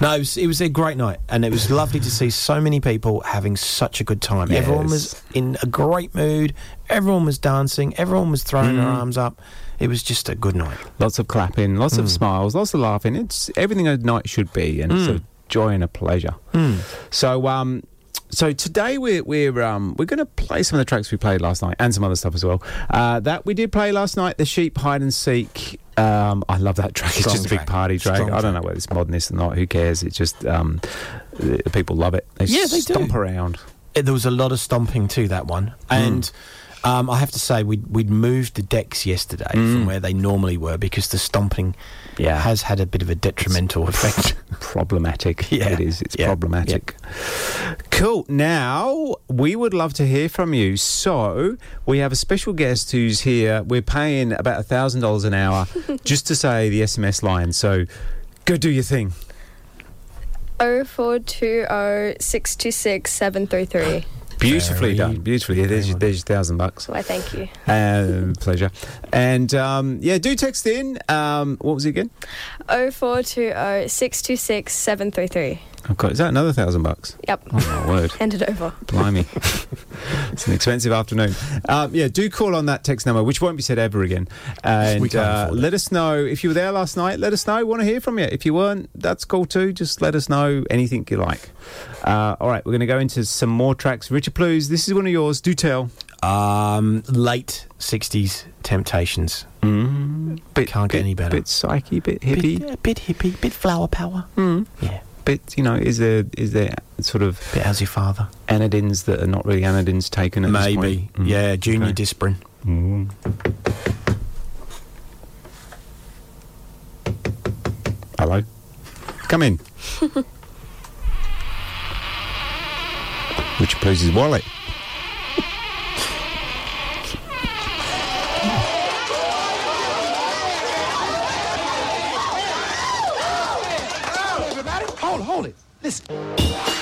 No, it was, it was a great night, and it was lovely to see so many people having such a good time. Everyone was in a great mood. Everyone was dancing. Everyone was throwing their Mm. arms up. It was just a good night. Lots of clapping, lots Mm. of smiles, lots of laughing. It's everything a night should be, and it's Mm. a joy and a pleasure. Mm. So, um, so today we're we're um, we're going to play some of the tracks we played last night and some other stuff as well. Uh, that we did play last night, the sheep hide and seek. Um, I love that track. it's Strong just a big party track. Strong I don't know whether it's modernist or not. Who cares? It's just um, the people love it. They Yeah, they do. stomp around. Uh, There was a lot of stomping to that one, and um, I have to say we'd we'd moved the decks yesterday from where they normally were because the stomping yeah. has had a bit of a detrimental it's effect. problematic. Yeah. It is. It's yeah. problematic. Yeah. Cool. Now, we would love to hear from you. So, we have a special guest who's here. We're paying about $1,000 an hour just to say the SMS line. So, go do your thing. O four two o six two six seven three three. Beautifully done. Beautifully. Yeah, there's, your, there's your thousand bucks. Why, thank you. Um, pleasure. And um, yeah, do text in. Um, what was it again? 0420 626 733. I've got, is that another thousand bucks? Yep. Oh, my word. Hand it over. Blimey. it's an expensive afternoon. Um, yeah, do call on that text number, which won't be said ever again. And We can't uh, it. let us know if you were there last night. Let us know. Want to hear from you. If you weren't, that's cool too. Just let us know anything you like. Uh, all right, we're going to go into some more tracks. Richard Plews, this is one of yours. Do tell. um, late '60s Temptations. Mm, bit, Can't get any better. Bit psyche, bit hippie. Bit, a bit hippie, bit flower power. Mm. Yeah, Bit, you know, is there is there sort of bit how's your father? Anadins that are not really Anadins taken at this Maybe. point? Mm, Yeah, Junior okay. Disprin. Mm. Hello. Come in. Which plays his wallet. Listen.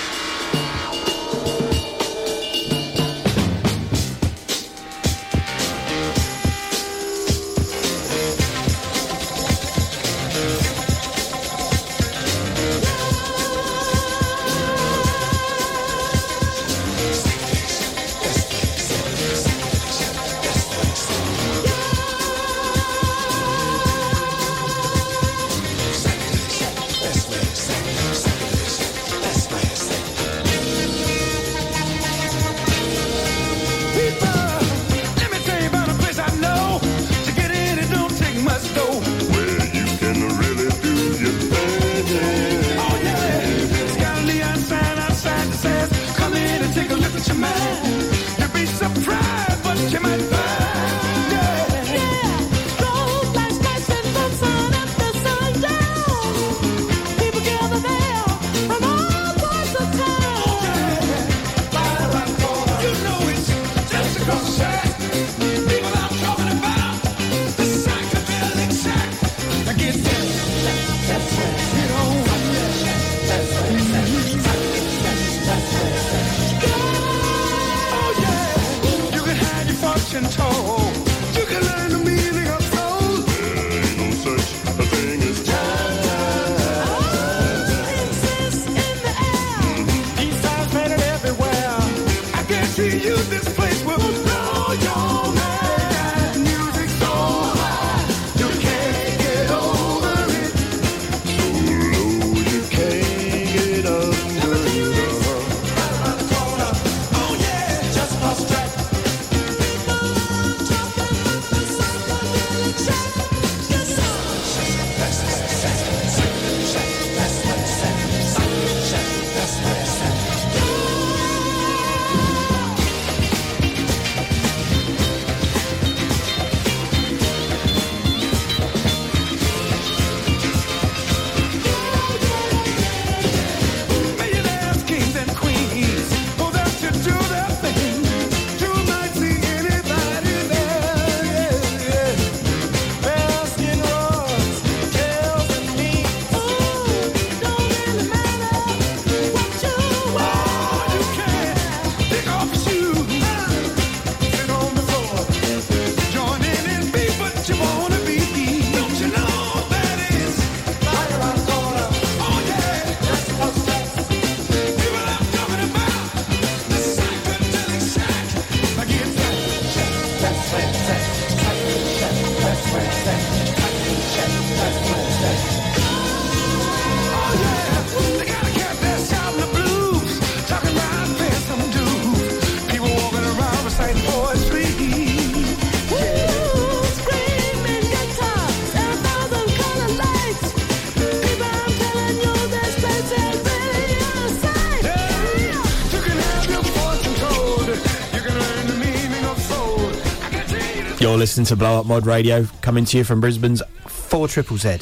Listening to Blow Up Mod Radio, coming to you from Brisbane's 4 Triple Z.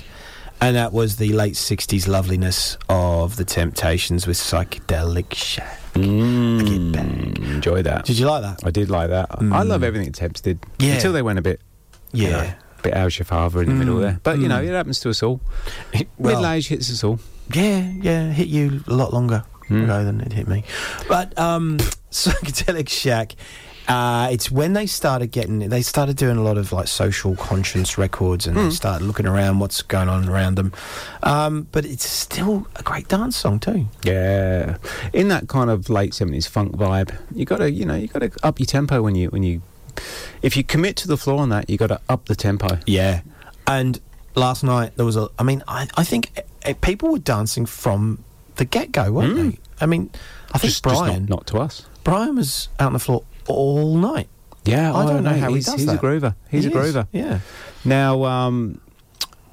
And that was the late 60s loveliness of the Temptations with Psychedelic Shack. Mm, enjoy that. Did you like that? I did like that. I love everything Temps did. Yeah. Until they went a bit. you Yeah. know, a bit How's Your Father in the middle Mm, there. But, you know, mm. it happens to us all. well- Middle age hits us all. Yeah, yeah, hit you a lot longer Hmm. ago than it hit me. But um, Psychedelic Shack, uh, it's when they started getting, they started doing a lot of like social conscience records and Hmm. they started looking around what's going on around them. Um, but it's still a great dance song too. Yeah, in that kind of late seventies funk vibe, you got to, you know, you got to up your tempo when you when you, if you commit to the floor on that, you got to up the tempo. Yeah. And last night there was a, I mean, I, I think uh, people were dancing from the get go, weren't they? I mean, I think Hmm. Just- just not- Brian, not to us. Brian was out on the floor all night. Yeah, I oh, don't know no, how he he's, does he's that. a groover. He's He a is, groover. yeah. Now, um,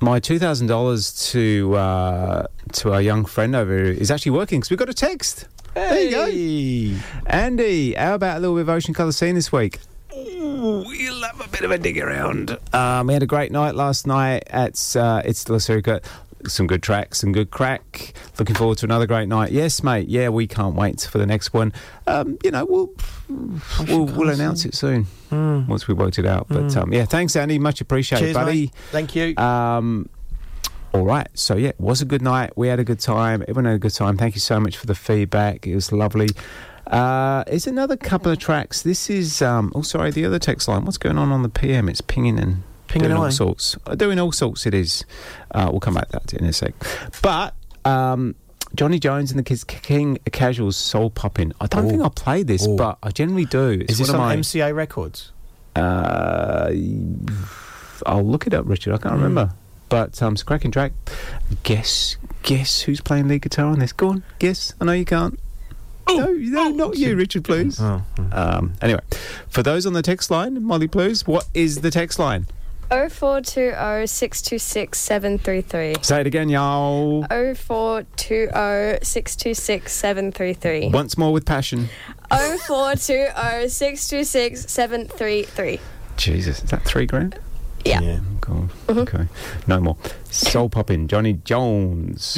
my two thousand dollars to uh, to our young friend over here is actually working because we got a text. There you go, Andy. How about a little bit of Ocean Colour Scene this week? We'll have a bit of a dig around. Um, we had a great night last night at uh, It's La Circuit. Some good tracks, some good crack. Looking forward to another great night. Yes, mate. Yeah, we can't wait for the next one. Um, you know, we'll we'll, we'll announce it soon once we worked it out. But Mm. um, yeah, thanks, Andy. Much appreciated, Cheers, buddy. mate. Thank you. Um, all right. So yeah, it was a good night. We had a good time. Everyone had a good time. Thank you so much for the feedback. It was lovely. Uh, it's another couple of tracks. This is um, oh sorry, the other text line. What's going on on the PM? It's pinging and Pinging doing all sorts. Uh, doing all sorts. It is. Uh, we'll come back to that in a sec. But um, Johnny Jones and the Kids King Casuals Soul Popping. I don't Oh. think I played this, Oh. but I generally do. It's Is this on my, MCA Records? uh, I'll look it up, Richard. I can't Hmm. remember. But um, it's a cracking track. Guess, guess who's playing lead guitar on this? Go on, guess. I know you can't. no, no, not you, Richard, Plews. Oh, Um, anyway, for those on the text line, Molly, please, what is the text line? 0420 626 733. Say it again, y'all. 0420 626 733. Once more with passion. 0420 626 733. Jesus, is that three grand? Yeah. Yeah. God. Mm-hmm. Okay. No more. Soul popping, Johnny Jones.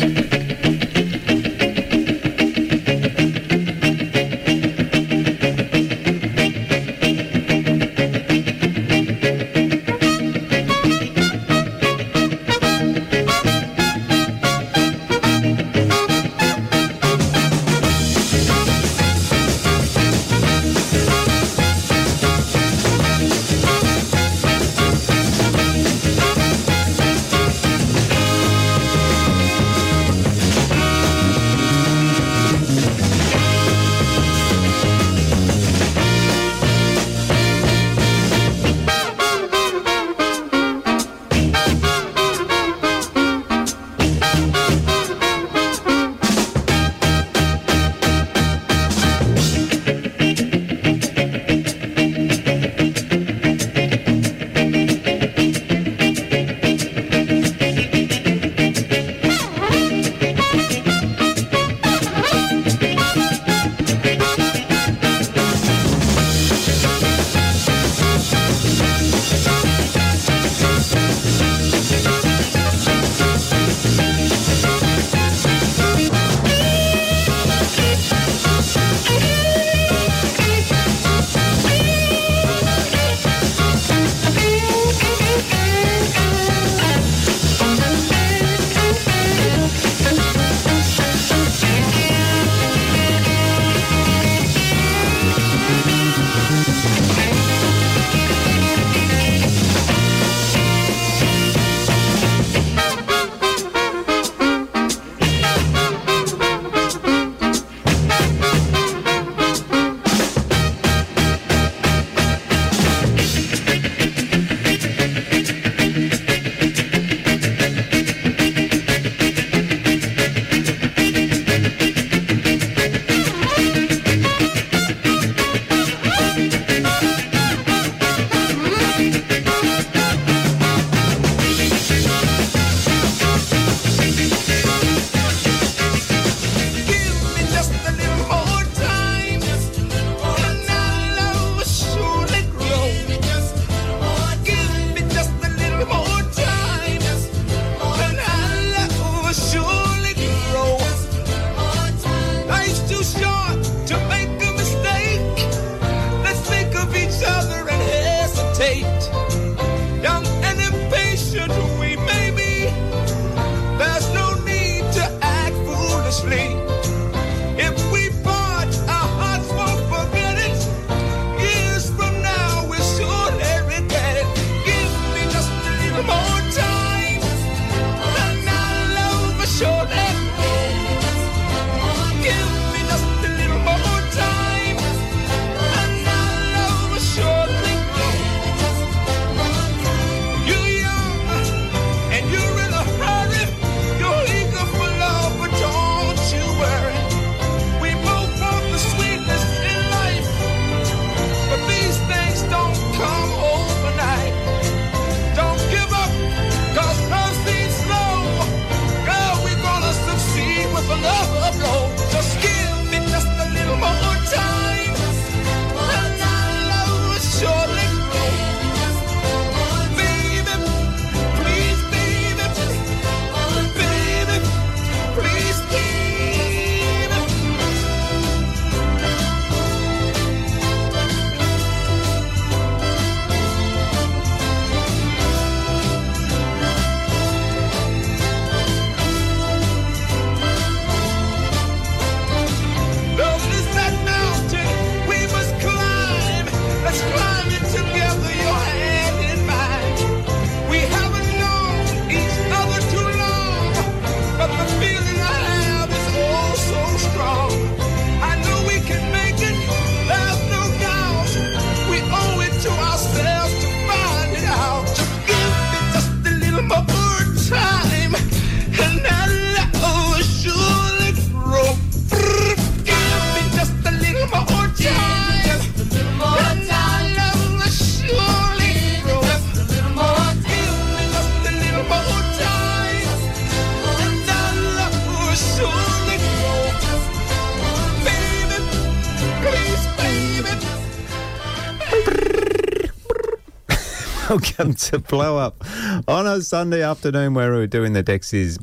welcome to Blow Up on a Sunday afternoon where we're doing the Dexys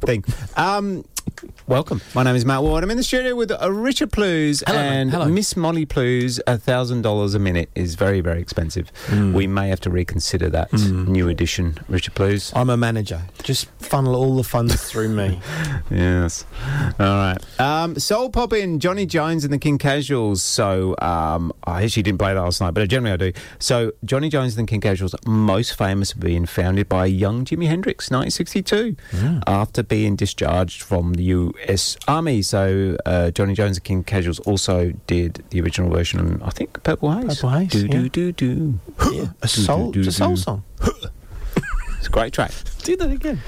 thing. Um, welcome. My name is Matt Ward. I'm in the studio with uh, Richard Plews Hello, and Hello. Miss Molly Plews. A thousand dollars a minute is very, very expensive. Hmm. We may have to reconsider that new edition, Richard Plews. I'm a manager. Just funnel all the funds through me. Yes. All right. Um, Soul Pop in Johnny Jones and the King Casuals. So um, I actually didn't play that last night, but generally I do. So Johnny Jones and the King Casuals, most famous for being founded by young Jimi Hendrix, 1962, after being discharged from the U.S. Army. So uh, Johnny Jones and the King Casuals also did the original version on, I think, Purple Haze. Purple Haze, Do yeah. do do do. Yeah, a soul, it's a soul song. It's a great track. Do that again.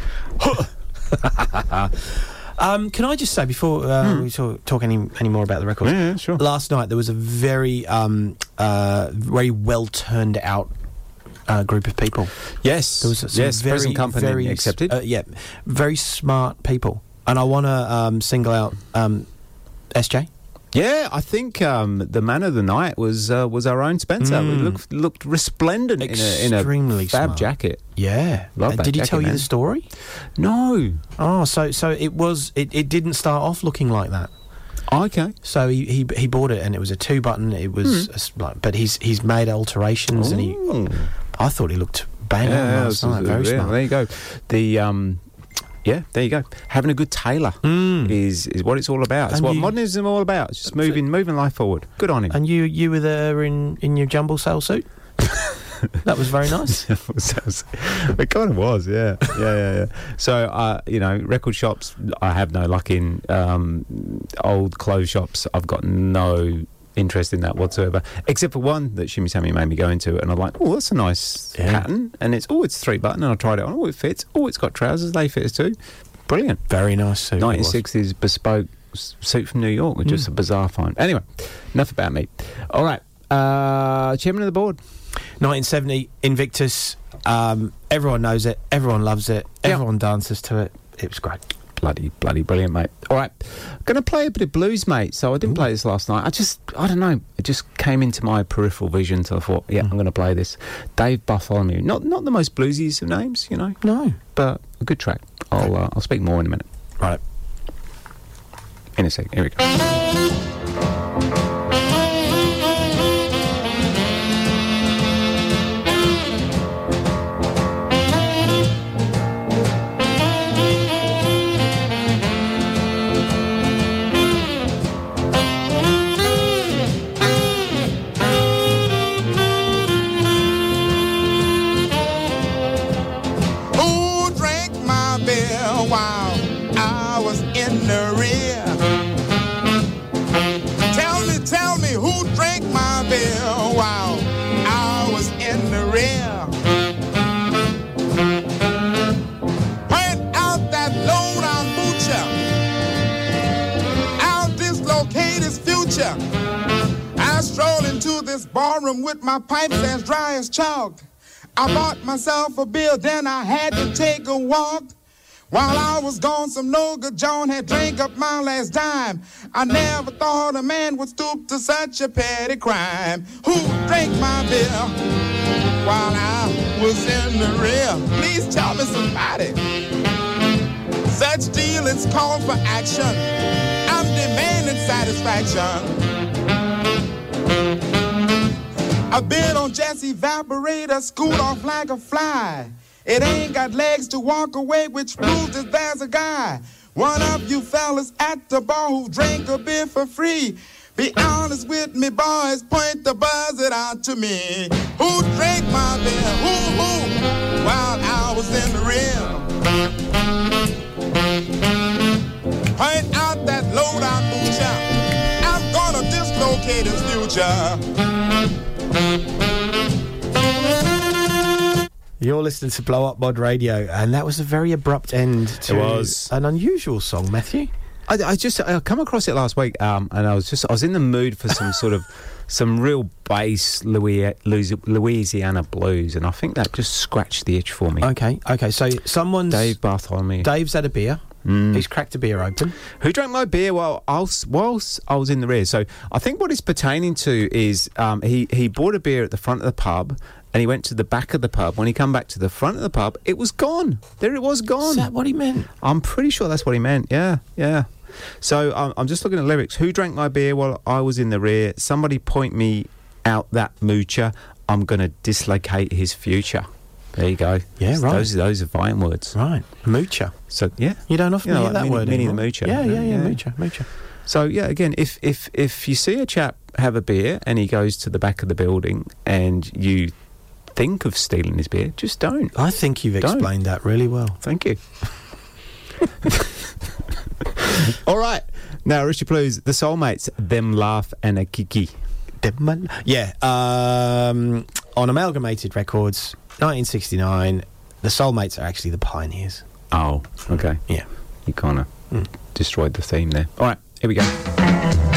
um, can I just say before uh, we talk, talk any any more about the record? Yeah, yeah, sure. Last night there was a very um, uh, very well turned out. Uh, group of people. Yes, There was yes, very, present company very, accepted. Uh, yeah, very smart people, and I want to um, single out um, SJ. Yeah, I think um, the man of the night was uh, was our own Spencer. He looked looked resplendent in a, in a. Extremely fab smart. jacket. Yeah, Love Uh, did he jacket, tell you man. the story? No. Oh, so so it was. It, it didn't start off looking like that. Okay. So he, he he bought it and it was a two button. It was a s- like, but he's he's made alterations and he. I thought he looked bang on Yeah, last this night. Very yeah, smart. There you go. The um, yeah, there you go. Having a good tailor is is what it's all about. It's. And what you- modernism all about. It's just moving moving life forward. Good on him. And you you were there in in your jumble sale suit. that was very nice. it kind of was, yeah, yeah, yeah, yeah. So, uh, you know, record shops, I have no luck in. Um, old clothes shops, I've got no interest in that whatsoever, except for one that Shimmy Sammy made me go into, and I'm like, oh, that's a nice Yeah. pattern, and it's oh, it's three button, and I tried it on, oh, it fits, oh, it's got trousers, they fit us too, brilliant. Very nice suit. 1960s bespoke suit from New York, which is a bizarre find. Anyway, enough about me. All right, uh, chairman of the board. 1970 Invictus. Um, everyone knows it. Everyone loves it. Everyone dances to it. It was great. Bloody, bloody brilliant, mate. All right, going to play a bit of blues, mate. So I didn't play this last night. I just, I don't know, it just came into my peripheral vision. So I thought, yeah, I'm going to play this. Dave Bartholomew, not not the most bluesiest of names, you know, No. but a good track. I'll uh, I'll speak more in a minute. Right. In a sec. Here we go. This ballroom with my pipes as dry as chalk. I bought myself a beer, then I had to take a walk. While I was gone, some no good John had drank up my last dime. I never thought a man would stoop to such a petty crime. Who drank my beer while I was in the rear? Please tell me somebody. Such dealings call for action. I'm demanding satisfaction. I've been on Jesse Evaporator, scoot off like a fly. It ain't got legs to walk away, which proves that there's a guy. One of you fellas at the bar who drank a beer for free. Be honest with me, boys, point the buzzer out to me. Who drank my beer? Who, who? While I was in the rear. Point out that low down butcher. I'm gonna dislocate his future. You're listening to Blow Up Mod Radio, and that was a very abrupt end to was. an unusual song, Matthew. I, I just I come across it last week, um, and I was just I was in the mood for some sort of some real bass Louis, Louis, Louisiana blues, and I think that just scratched the itch for me. Okay, okay. So someone's Dave Bartholomew, Dave's had a beer. Mm. He's cracked a beer open. who drank my beer while I was, whilst I was in the rear. So I think what it's pertaining to is um, he he bought a beer at the front of the pub. And he went to the back of the pub. When he come back to the front of the pub, it was gone. There it was gone. Is that what he meant? I'm pretty sure that's what he meant. Yeah, yeah. So um, I'm just looking at lyrics. Who drank my beer while I was in the rear? Somebody point me out that moocher. I'm going to dislocate his future. There you go. Yeah, right. Those, those are fine words. Right. Moocher. So, yeah. You don't often You know, hear like that Minnie- word Minnie the anymore. Moocher. Yeah, yeah, yeah, Yeah. moocher, moocher. So yeah, again, if if if you see a chap have a beer and he goes to the back of the building and you think of stealing his beer, just don't. I think you've Don't. explained that really well. Thank you. All right. Now, Richie Plews, the Soulmates, them laugh and a kiki. Yeah, um, on Amalgamated Records, 1969, the Soulmates are actually the pioneers. Oh, okay. Yeah. You kind of destroyed the theme there. All right, here we go.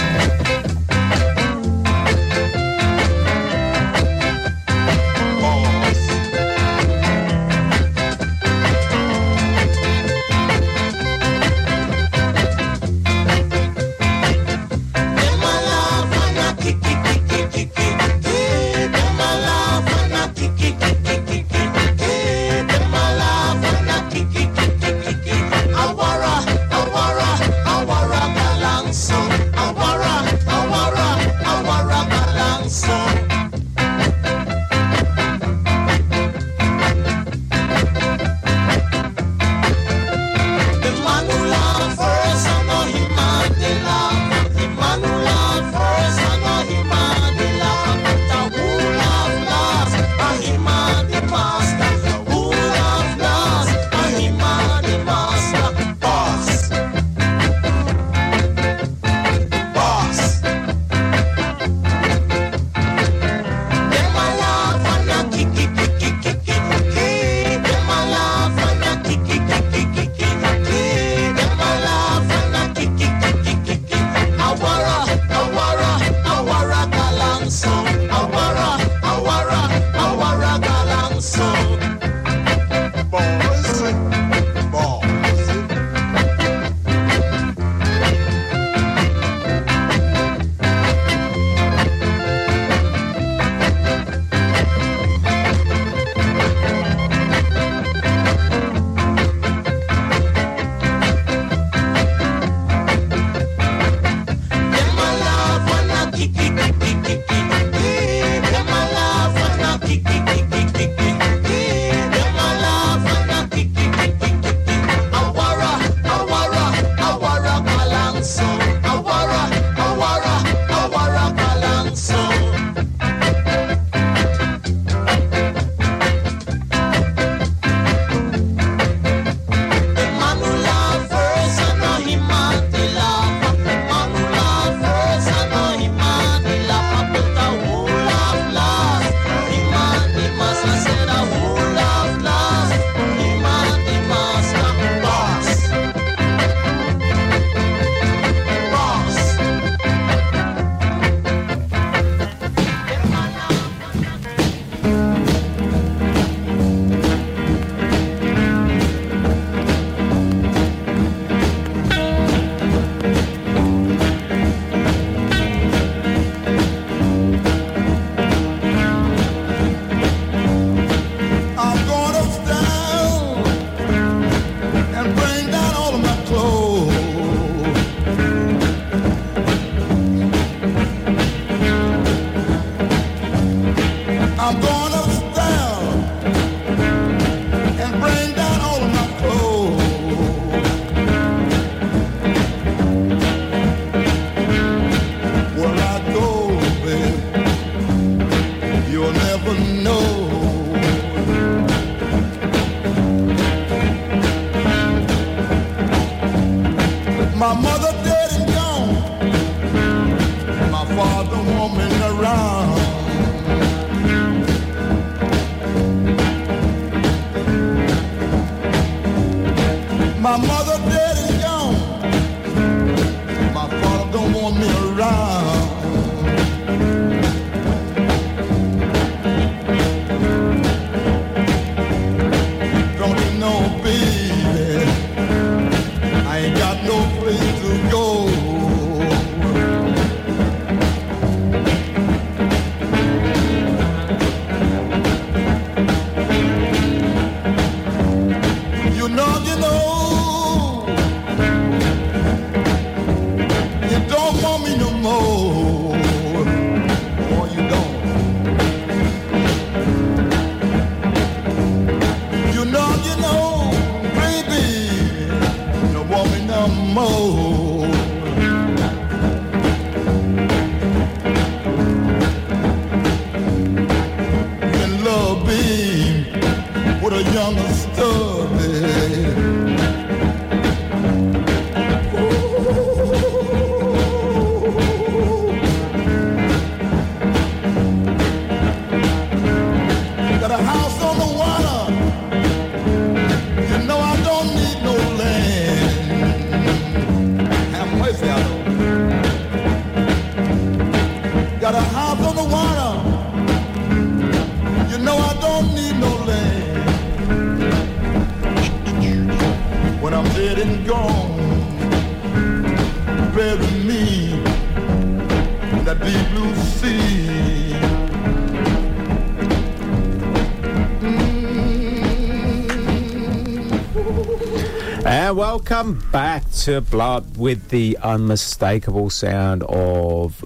Welcome back to Blood with the unmistakable sound of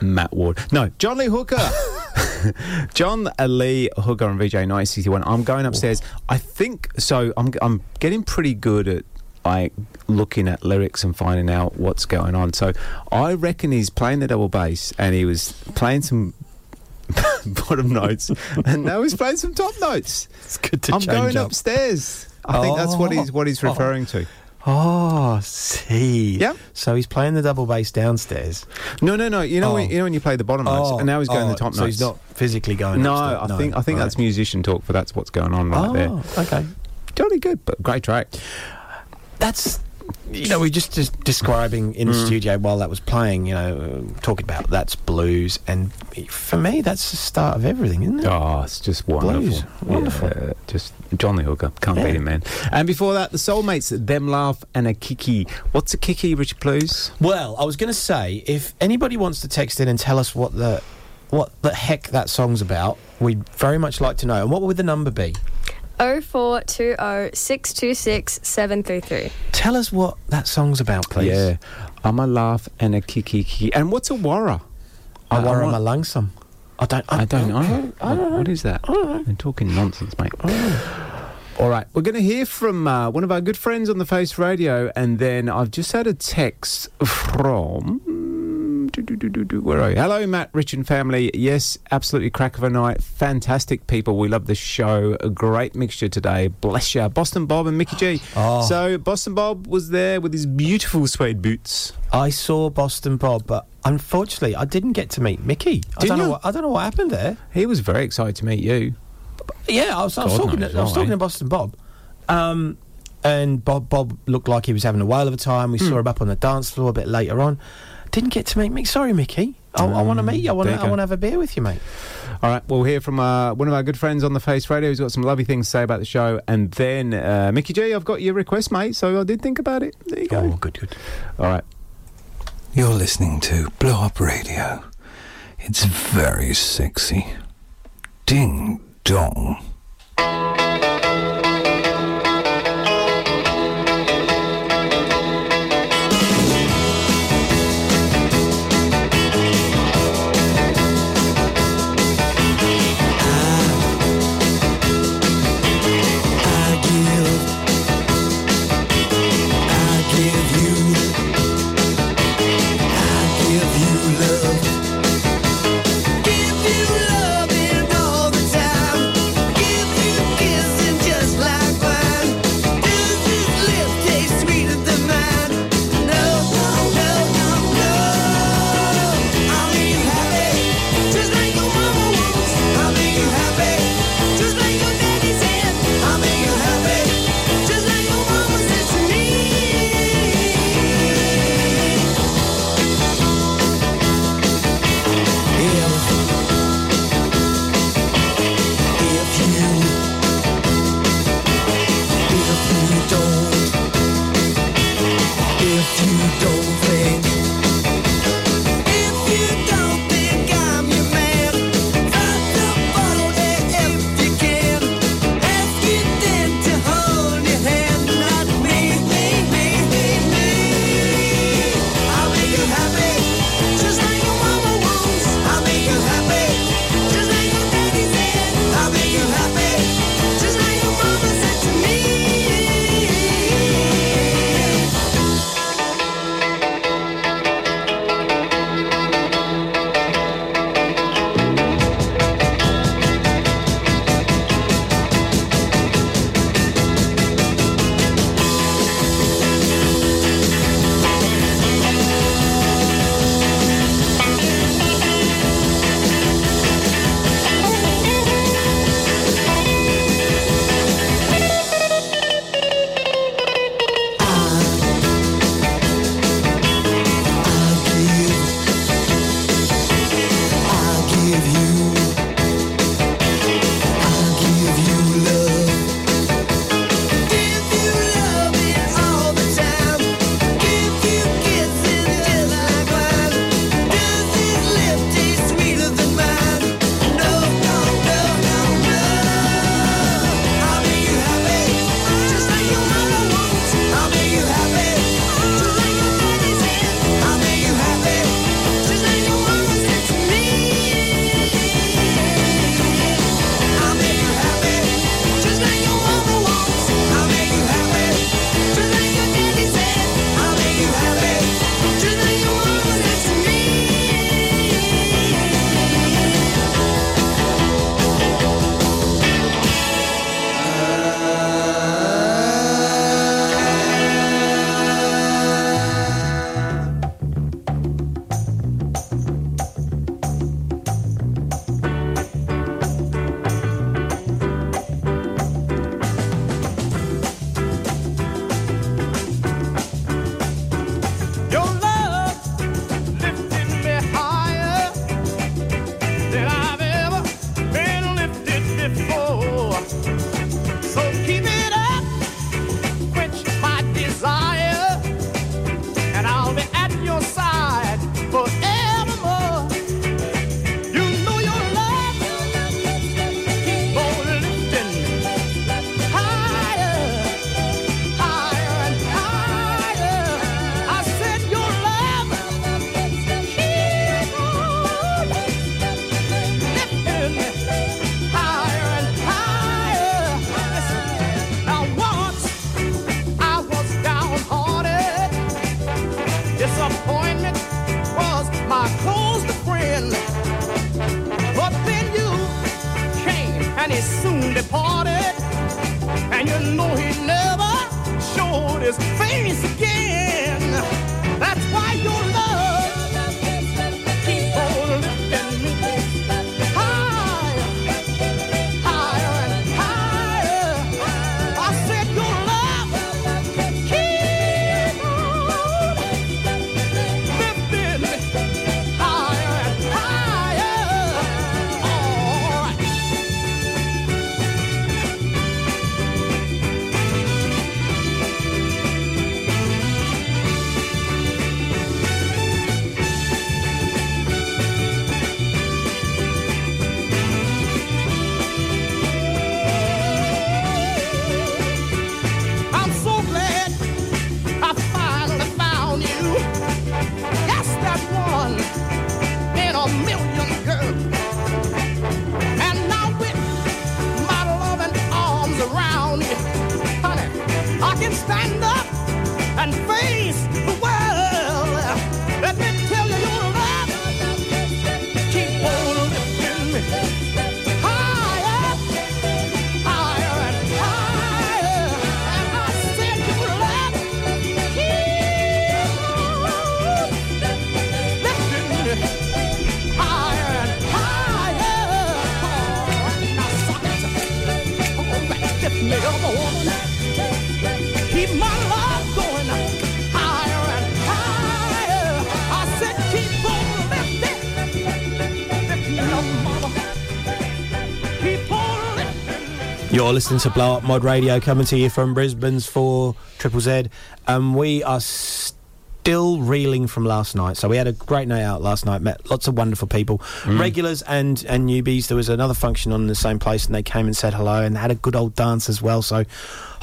Matt Ward. No, John Lee Hooker. John Lee Hooker on VJ 961. I'm going upstairs. I think so. I'm I'm getting pretty good at like looking at lyrics and finding out what's going on. So I reckon he's playing the double bass and he was playing some bottom notes and now he's playing some top notes. It's good to I'm going up. upstairs. I think that's what he's what he's Oh. referring to. Oh, see. Yeah. So he's playing the double bass downstairs. No, no, no. You know, Oh. when, you know when you play the bottom notes, oh. and now he's going oh, the top so notes. he's not physically going. No, upstairs. I think I think right. that's musician talk, but that's what's going on right there. Oh, okay. Totally good, but great track. That's you know we just just describing in the Mm. studio while that was playing. You know, talking about that's blues, and for me that's the start of everything, isn't it? Oh, it's just wonderful. Blues. Wonderful. Yeah, just John Lee Hooker. Can't Yeah. beat him, man. And before that, the Soulmates, Them Laugh, and a Kiki. What's a Kiki, Richard Plews? Well, I was going to say if anybody wants to text in and tell us what the what the heck that song's about, we'd very much like to know. And what would the number be? 0420 626 733. Tell us what that song's about, please. Yeah. I'm a laugh and a Kiki Kiki. And what's a Warra? I worry want- my langsome. I don't. I, I don't know. I don't know. What is that? I'm talking nonsense, mate. All right, we're going to hear from uh, one of our good friends on the Face Radio, and then I've just had a text from. do, do, do, do, do, Where are you? Hello, Matt, Rich, and family. Yes, absolutely crack of a night. Fantastic people. We love the show. A great mixture today. Bless you. Boston Bob and Mickey G. Oh. So, Boston Bob was there with his beautiful suede boots. I saw Boston Bob, but unfortunately, I didn't get to meet Mickey. I don't know. you? What, I don't know what happened there. He was very excited to meet you. Yeah, I was, I was God talking. knows To, I was talking to Boston Bob, um, and Bob Bob looked like he was having a whale of a time. We Hmm. saw him up on the dance floor a bit later on. Didn't get to meet Mick. Sorry, Mickey. I, I want to meet you. I want to. I want to have a beer with you, mate. All right, we'll hear from uh, one of our good friends on the Face Radio who's got some lovely things to say about the show. And then, uh, Mickey G, I've got your request, mate, so I did think about it. There you go. Oh, good, good. All right. You're listening to Blow Up Radio. It's very sexy. Ding dong. You're listening to Blow Up Mod Radio coming to you from Brisbane's 4 Triple Z. And we are still reeling from last night. So we had a great night out last night, met lots of wonderful people, mm. regulars and, and newbies. There was another function on in the same place and they came and said hello and had a good old dance as well. So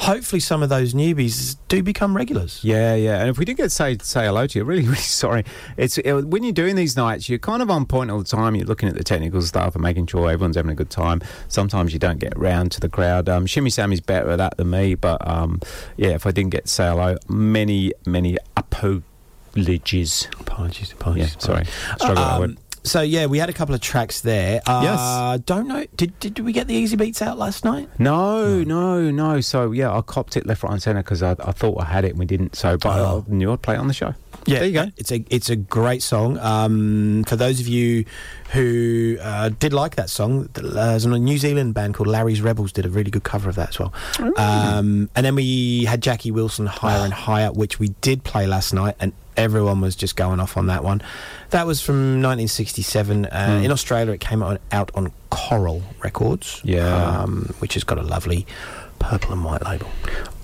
hopefully some of those newbies do become regulars. Yeah, yeah. And if we did get say say hello to you, really, really sorry. It's it, when you're doing these nights, you're kind of on point all the time. You're looking at the technical stuff and making sure everyone's having a good time. Sometimes you don't get round to the crowd. Um, Shimmy Sammy's better at that than me, but um, yeah, if I didn't get to say hello, many many apologies. Apologies, apologies. Yeah, sorry. Struggle Um. So yeah, we had a couple of tracks there. Uh, Yes. Don't know. Did, did we get the Easybeats out last night? No, no, no. So yeah, I copped it left, right, and centre because I, I thought I had it and we didn't. So, but Oh. I knew I'd play it on the show. Yeah, there you go. It's a it's a great song. Um, for those of you who uh, did like that song, uh, there's a New Zealand band called Larry's Rebels did a really good cover of that as well. Um, and then we had Jackie Wilson Higher and Higher, which we did play last night, and everyone was just going off on that one. That was from 1967. Uh, Hmm. In Australia, it came out, out on Coral Records. Yeah. um, which has got a lovely purple and white label.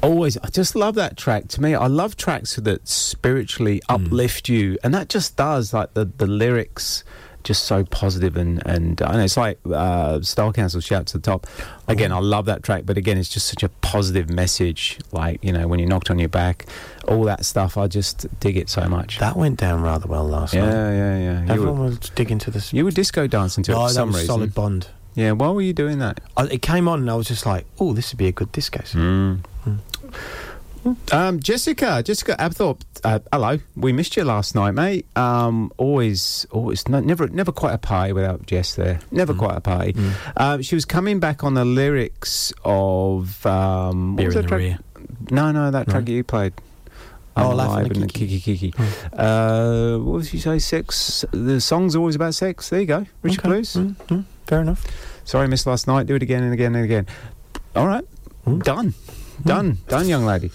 Always, I just love that track. To me, I love tracks that spiritually uplift you, and that just does. Like the the lyrics, just so positive and and I know it's like uh, Style Council shout to the top. Again, I love that track, but again, it's just such a positive message. Like you know, when you're knocked on your back, all that stuff. I just dig it so much. That went down rather well last yeah, night. yeah, yeah. yeah. Everyone were, was digging to this. you were disco dancing to it for that some was reason. solid Bond. Yeah, why were you doing that? I, it came on and I was just like, oh, this would be a good disco song. Mm. Um, Jessica, Jessica Abthorpe, uh, hello. We missed you last night, mate. Um, always, always, no, never, never quite a party without Jess there. Mm. Never quite a party. Um, she was coming back on the lyrics of um, what Beer was in that the track? Rear. No, no, that No? track you played. Oh, Laugh and the Kiki Kiki. Uh, what was she say? Sex. The song's always about sex. There you go, Richard Okay. Blues. Mm, mm, fair enough. Sorry, I missed last night. Do it again and again and again. All right, done. Done, done, young lady.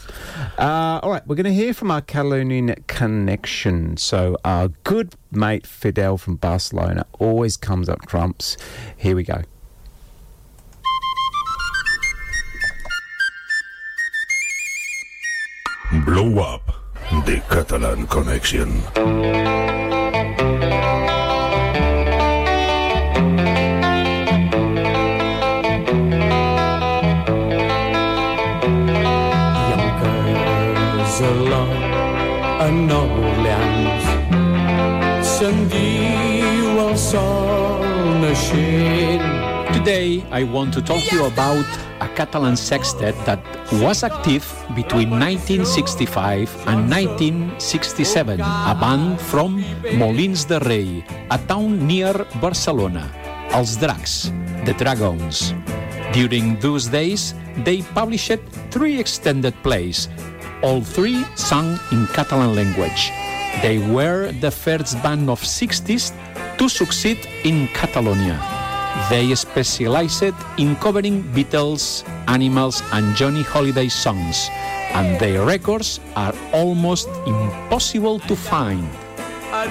Uh, all right, we're going to hear from our Catalonian connection. So, our good mate Fidel from Barcelona always comes up trumps. Here we go. Blow Up, the Catalan Connection. Naixent. Today, I want to talk to you about a Catalan sextet that was active between 1965 and 1967, a band from Molins de Rei, a town near Barcelona, Els Dracs, the Dragons. During those days, they published three extended plays, all three sung in Catalan language. They were the first band of 60s to succeed in Catalonia. They specialized in covering Beatles, Animals, and Johnny Hallyday songs, and their records are almost impossible to find.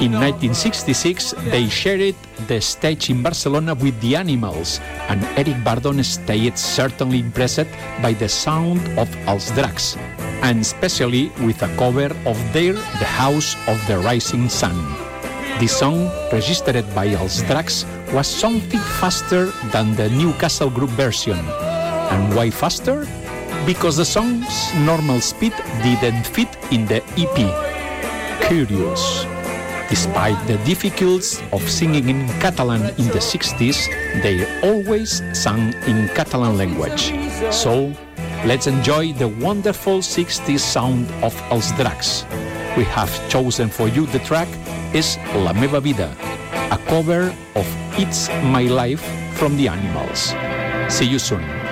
In 1966, they shared the stage in Barcelona with the Animals, and Eric Burdon stayed certainly impressed by the sound of Els Dracs, and especially with a cover of their The House of the Rising Sun. The song, registered by Els Dracs, was something faster than the Newcastle Group version. And why faster? Because the song's normal speed didn't fit in the EP. Curious. Despite the difficulties of singing in Catalan in the 60s, they always sang in Catalan language. So, let's enjoy the wonderful 60s sound of Els Dracs. We have chosen for you the track is La Meva Vida, a cover of It's My Life from the Animals. See you soon.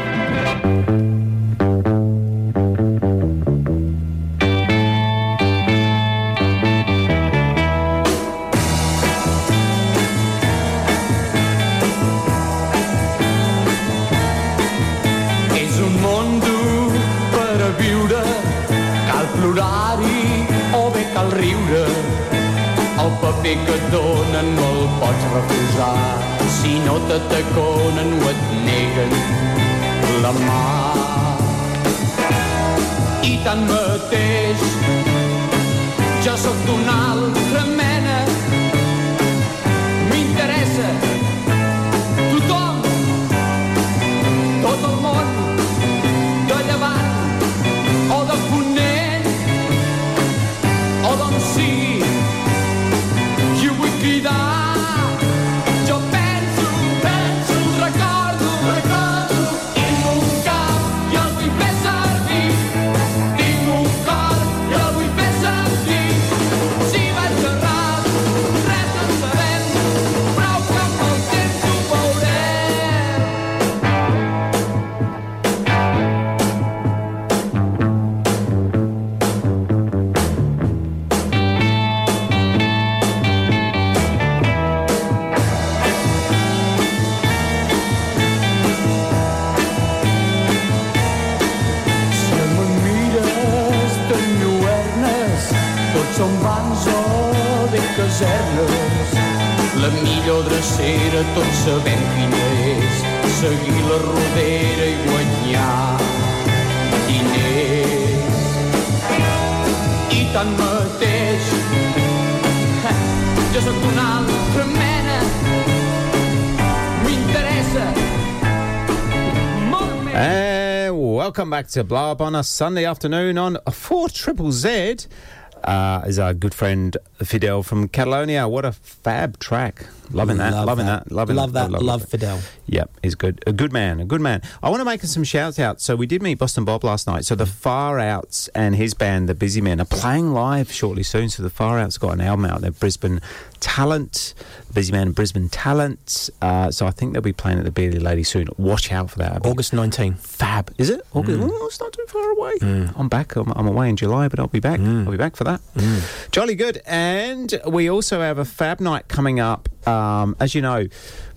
Back to Blow Up on a Sunday afternoon on 4 Triple Z. Uh, is our good friend Fidel from Catalonia. What a fab track. Loving that. Love loving that. Loving that. Loving Love that. Love it. Fidel. Yep, he's good. A good man. A good man. I want to make some shouts out. So we did meet Boston Bob last night. So the Far Outs and his band, the Busy Men, are playing live shortly soon. So the Far Outs got an album out. They're Brisbane Talent, Busy Man, Brisbane Talent. Uh, so I think they'll be playing at the Beerly Lady soon. Watch out for that. August 19th. Fab. Is it? August? Mm. Oh, it's not too far away. I'm back. I'm, I'm away in July, but I'll be back. I'll be back for that. Jolly good. And we also have a Fab night coming up. Um, as you know,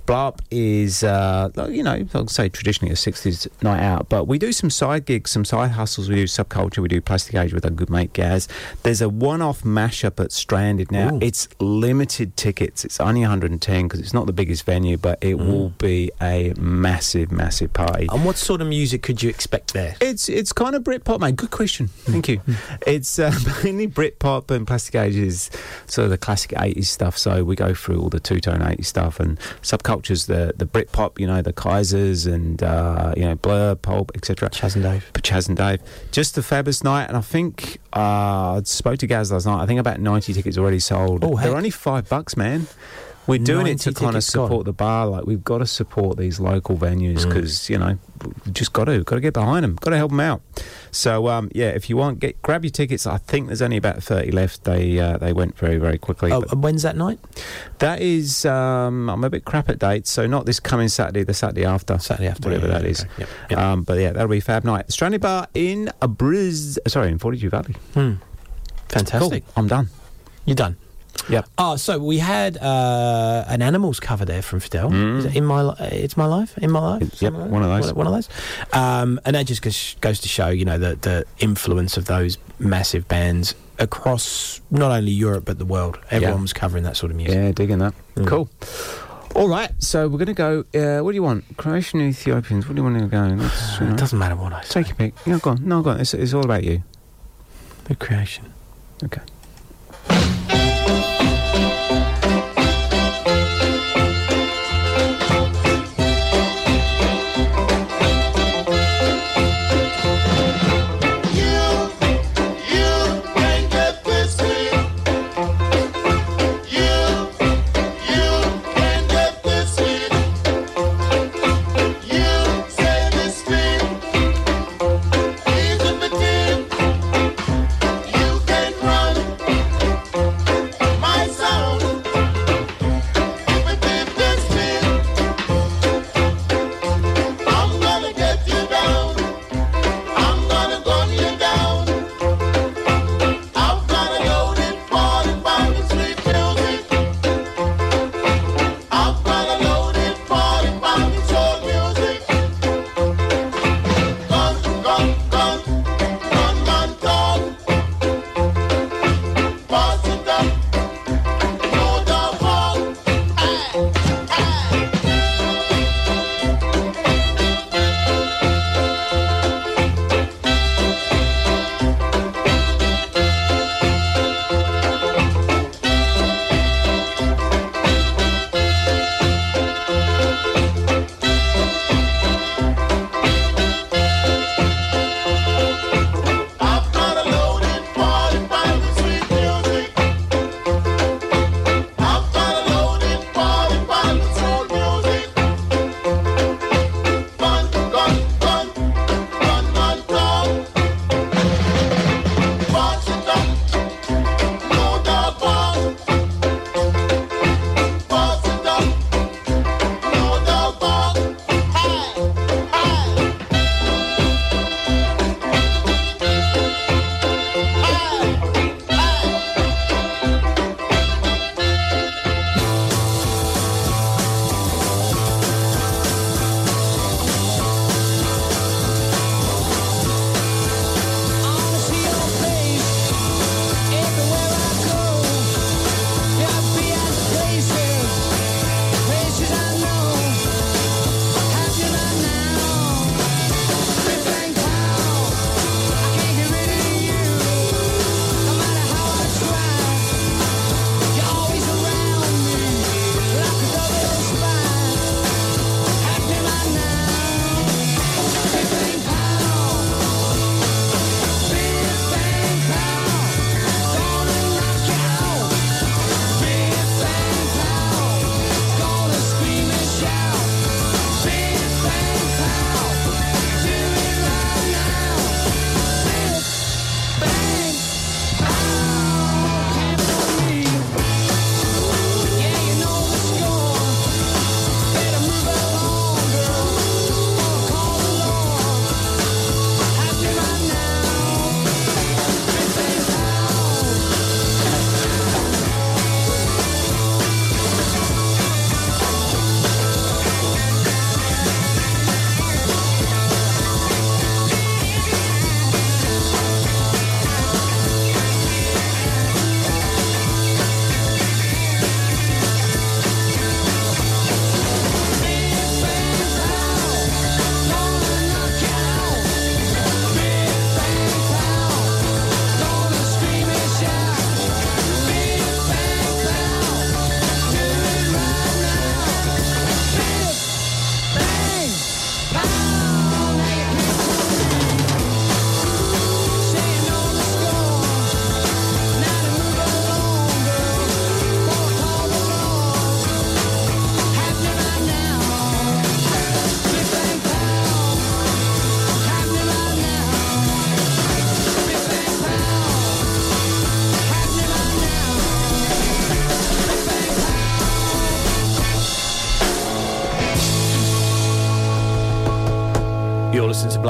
Blow Up is, uh, you know, I'll say traditionally a 60s night out, but we do some side gigs, some side hustles. We do subculture, we do Plastic Age with our good mate Gaz. There's a one off mashup at Stranded now. Ooh. It's limited tickets. It's only 110 because it's not the biggest venue, but it will be a massive, massive party. And what sort of music could you expect there? It's it's kind of Britpop, mate. Good question. Thank you. it's uh, mainly Britpop and Plastic Age is sort of the classic 80s stuff. So we go through all the two tone 80s stuff and subcultures, the the Britpop, you know, the Kaisers and uh, you know Blur, Pulp, etc. Chas and Dave. But Chas and Dave, just a fabulous night. And I think uh, I spoke to Gaz last night. I think about 90 tickets already sold. Oh, they're only five bucks, man. We're doing it to kind of tickets gone. support the bar. Like we've got to support these local venues Mm. because you know we've just got to got to get behind them. Got to help them out. So um, yeah, if you want, get grab your tickets. I think there's only about thirty left. They uh, they went very very quickly. Oh, and when's that night? that is um, I'm a bit crap at dates, so not this coming Saturday. The Saturday after. Saturday after, whatever yeah, that yeah, is. okay. Yep, Um, but yeah, that'll be Fab Night. Stranded Bar in a Briz. Sorry, in Fortitude Valley. Hmm. Fantastic. Cool. I'm done. You're done. Yep. Oh, so we had uh, an animals cover there from Fidel. Mm. Is it in my, li- it's my life, in my life. Yep, like one of those. One, of those. Um, and that just goes, to show, you know, the the influence of those massive bands across not only Europe but the world. Everyone was covering that sort of music. Yeah, digging that. Mm. Cool. All right, so we're going to go. Uh, what do you want? Creation, Ethiopians. What do you want to go? Let's, you know, It doesn't matter what I say. Take your pick. No, go on. No, go on. It's, it's all about you. The creation. Okay.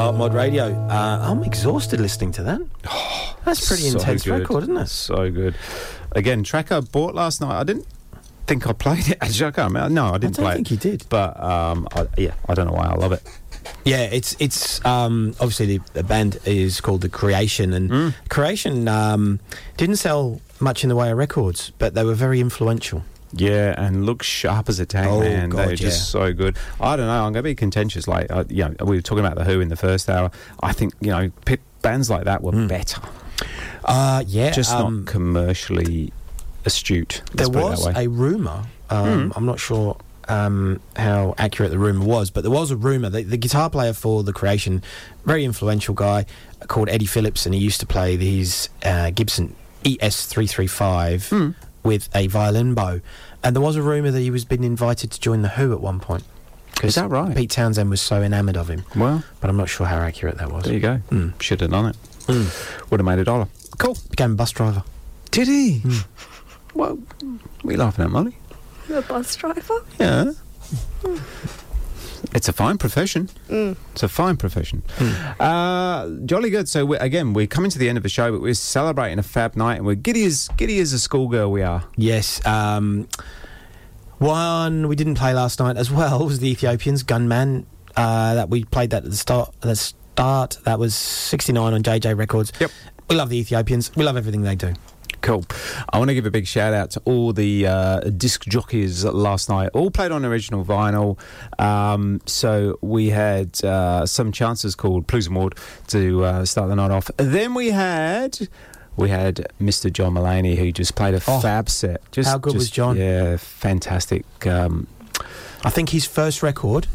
You're listening to Blow Up Mod Radio. Uh, I'm exhausted listening to that. That's pretty So intense good. record, isn't it? So good. Again, track I bought last night. I didn't think I played it. Actually, I can't remember. No, I didn't don't play think it. you did. But um, I, yeah, I don't know why I love it. Yeah, it's it's um, obviously the, the band is called the Creation, and Mm. Creation um, didn't sell much in the way of records, but they were very influential. Yeah, and look sharp as a tank, Oh, man. God, They're just so good. I don't know. I'm going to be contentious. Like, uh, you know, we were talking about the Who in the first hour. I think you know, p- bands like that were better. Uh, yeah, just um, not commercially astute. There Let's it was a rumor. Um, I'm not sure um, how accurate the rumor was, but there was a rumor that the guitar player for the Creation, very influential guy called Eddie Phillips, and he used to play his uh, Gibson ES335 Hmm. With a violin bow. And there was a rumor that he was being invited to join the Who at one point. Is that right? Pete Townshend was so enamoured of him. Well, but I'm not sure how accurate that was. There you go. Mm. Should have done it. Hmm. Would have made a dollar. Cool. Became a bus driver. Did he? Hmm. Well, we laughing at Molly. The bus driver? Yeah. Hmm. It's a fine profession. Mm. It's a fine profession. Uh, jolly good. So we, again, we're coming to the end of the show, but we're celebrating a fab night, and we're giddy as giddy as a schoolgirl. We are. Yes. Um, one we didn't play last night as well was the Ethiopians Gunman. Uh, that we played that at the start. At the start that was 69 on JJ Records. Yep. We love the Ethiopians. We love everything they do. Cool. I want to give a big shout out to all the uh, disc jockeys last night. All played on original vinyl. Um, so we had uh, some chances called Plews and Ward to uh, start the night off. Then we had. We had Mr. John Mulaney who just played a Oh, fab set. Just, how good was John? Yeah, fantastic. Um, I think his first record.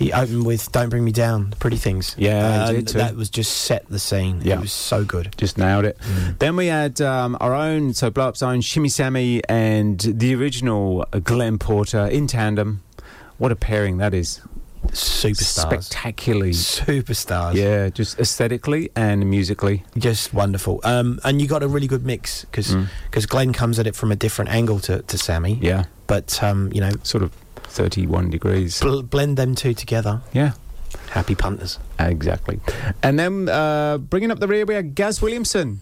He opened with "Don't Bring Me Down," Pretty Things. Yeah, he Uh, did too. that was just set the scene. Yeah. it was so good. Just nailed it. Mm. Then we had um, our own, so Blow Up's own Shimmy Sammy and the original Glenn Porter in tandem. What a pairing that is. Superstars. Spectacularly. Superstars. Yeah, just aesthetically and musically. Just wonderful. Um, and you got a really good mix because Mm. Glenn comes at it from a different angle to, to Sammy. Yeah. But, um, you know, Sort of 31 degrees. bl- blend them two together. Yeah. Happy punters. Exactly. And then uh, bringing up the rear, we have Gaz Williamson,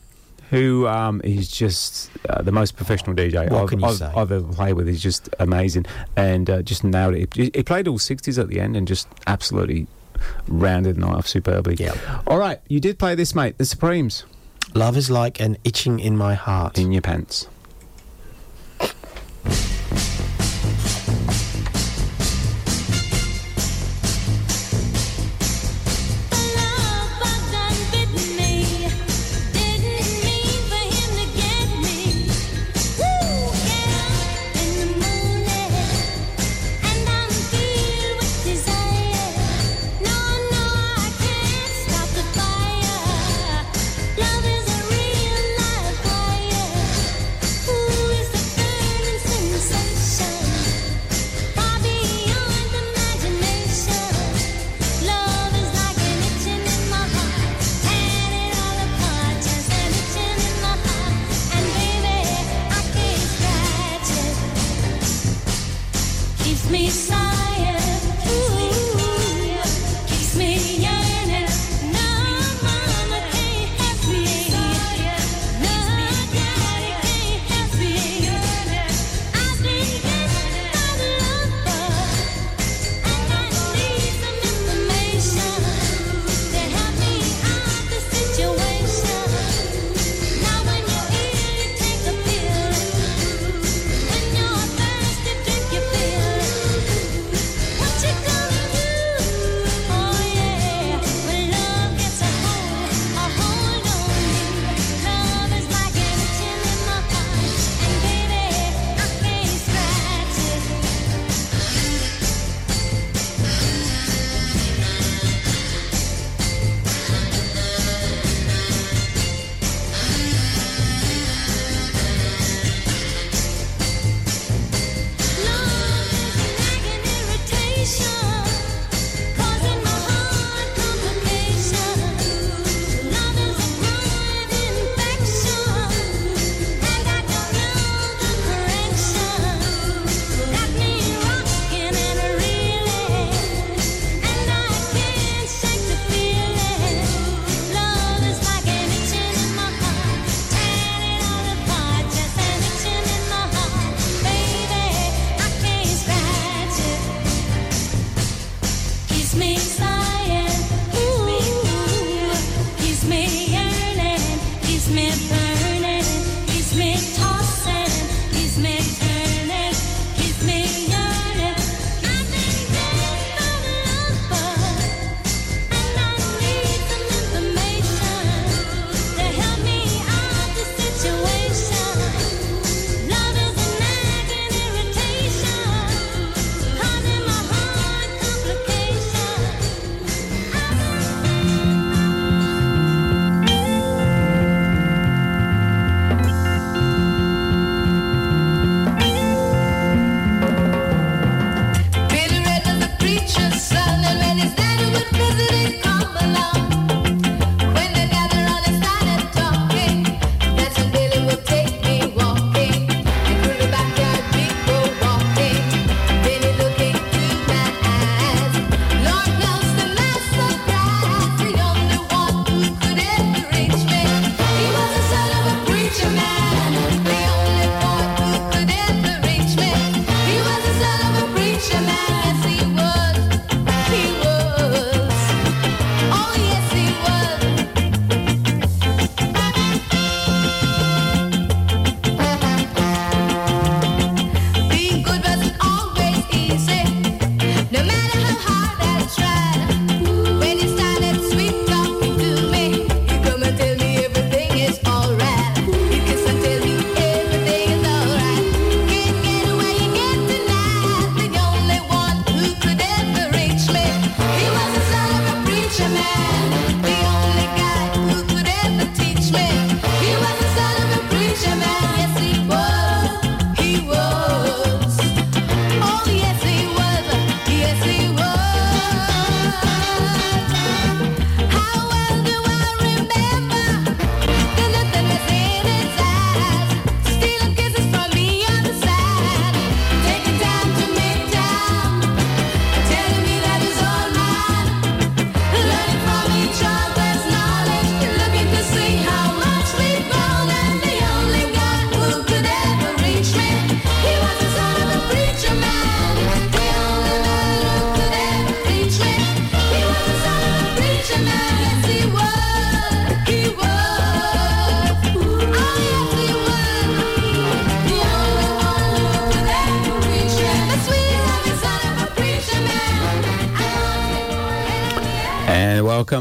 who um, is just uh, the most professional DJ What I've, can you I've, say? I've ever played with. He's just amazing and uh, just nailed it. He, he played all 60s at the end and just absolutely rounded the night off superbly. Yeah. All right, you did play this, mate. The Supremes. Love is like an itching in my heart. In your pants.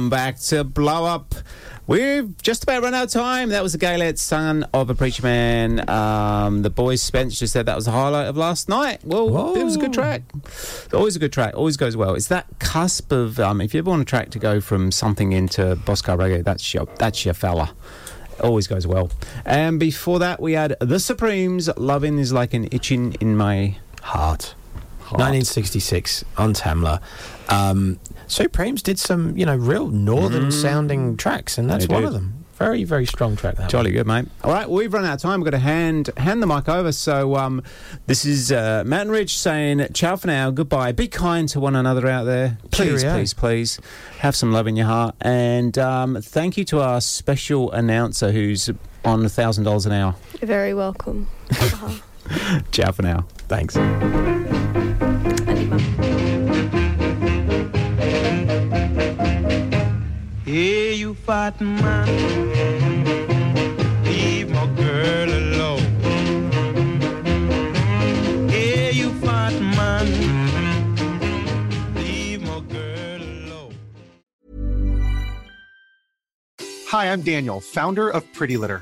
Welcome back to Blow Up. We've just about run out of time. That was the Gaylord Son of a Preacher Man. Um, the boys Spence just said that was the highlight of last night. Well, it was a good track. Always a good track. Always goes well. It's that cusp of um, if you ever want a track to go from something into Boscar reggae, that's your that's your fella. Always goes well. And before that, we had the Supremes. Loving is like an itching in my heart. 1966 on Tamla. Um, Supremes did some, you know, real northern sounding tracks, and that's Mm. They one did. of them. Very, very strong track. That Jolly good, mate. All right, we've run out of time. We've got to hand hand the mic over. So um, this is uh, Mountain Ridge saying ciao for now, goodbye. Be kind to one another out there. Please, Cheerio. please, please. Have some love in your heart. And um, thank you to our special announcer who's on $1,000 an hour. You're very welcome. Ciao for now. Thanks. Hey, you fighting man, leave my girl alone. Hey, you fighting man, leave my girl alone. Hi, I'm Daniel, founder of Pretty Litter.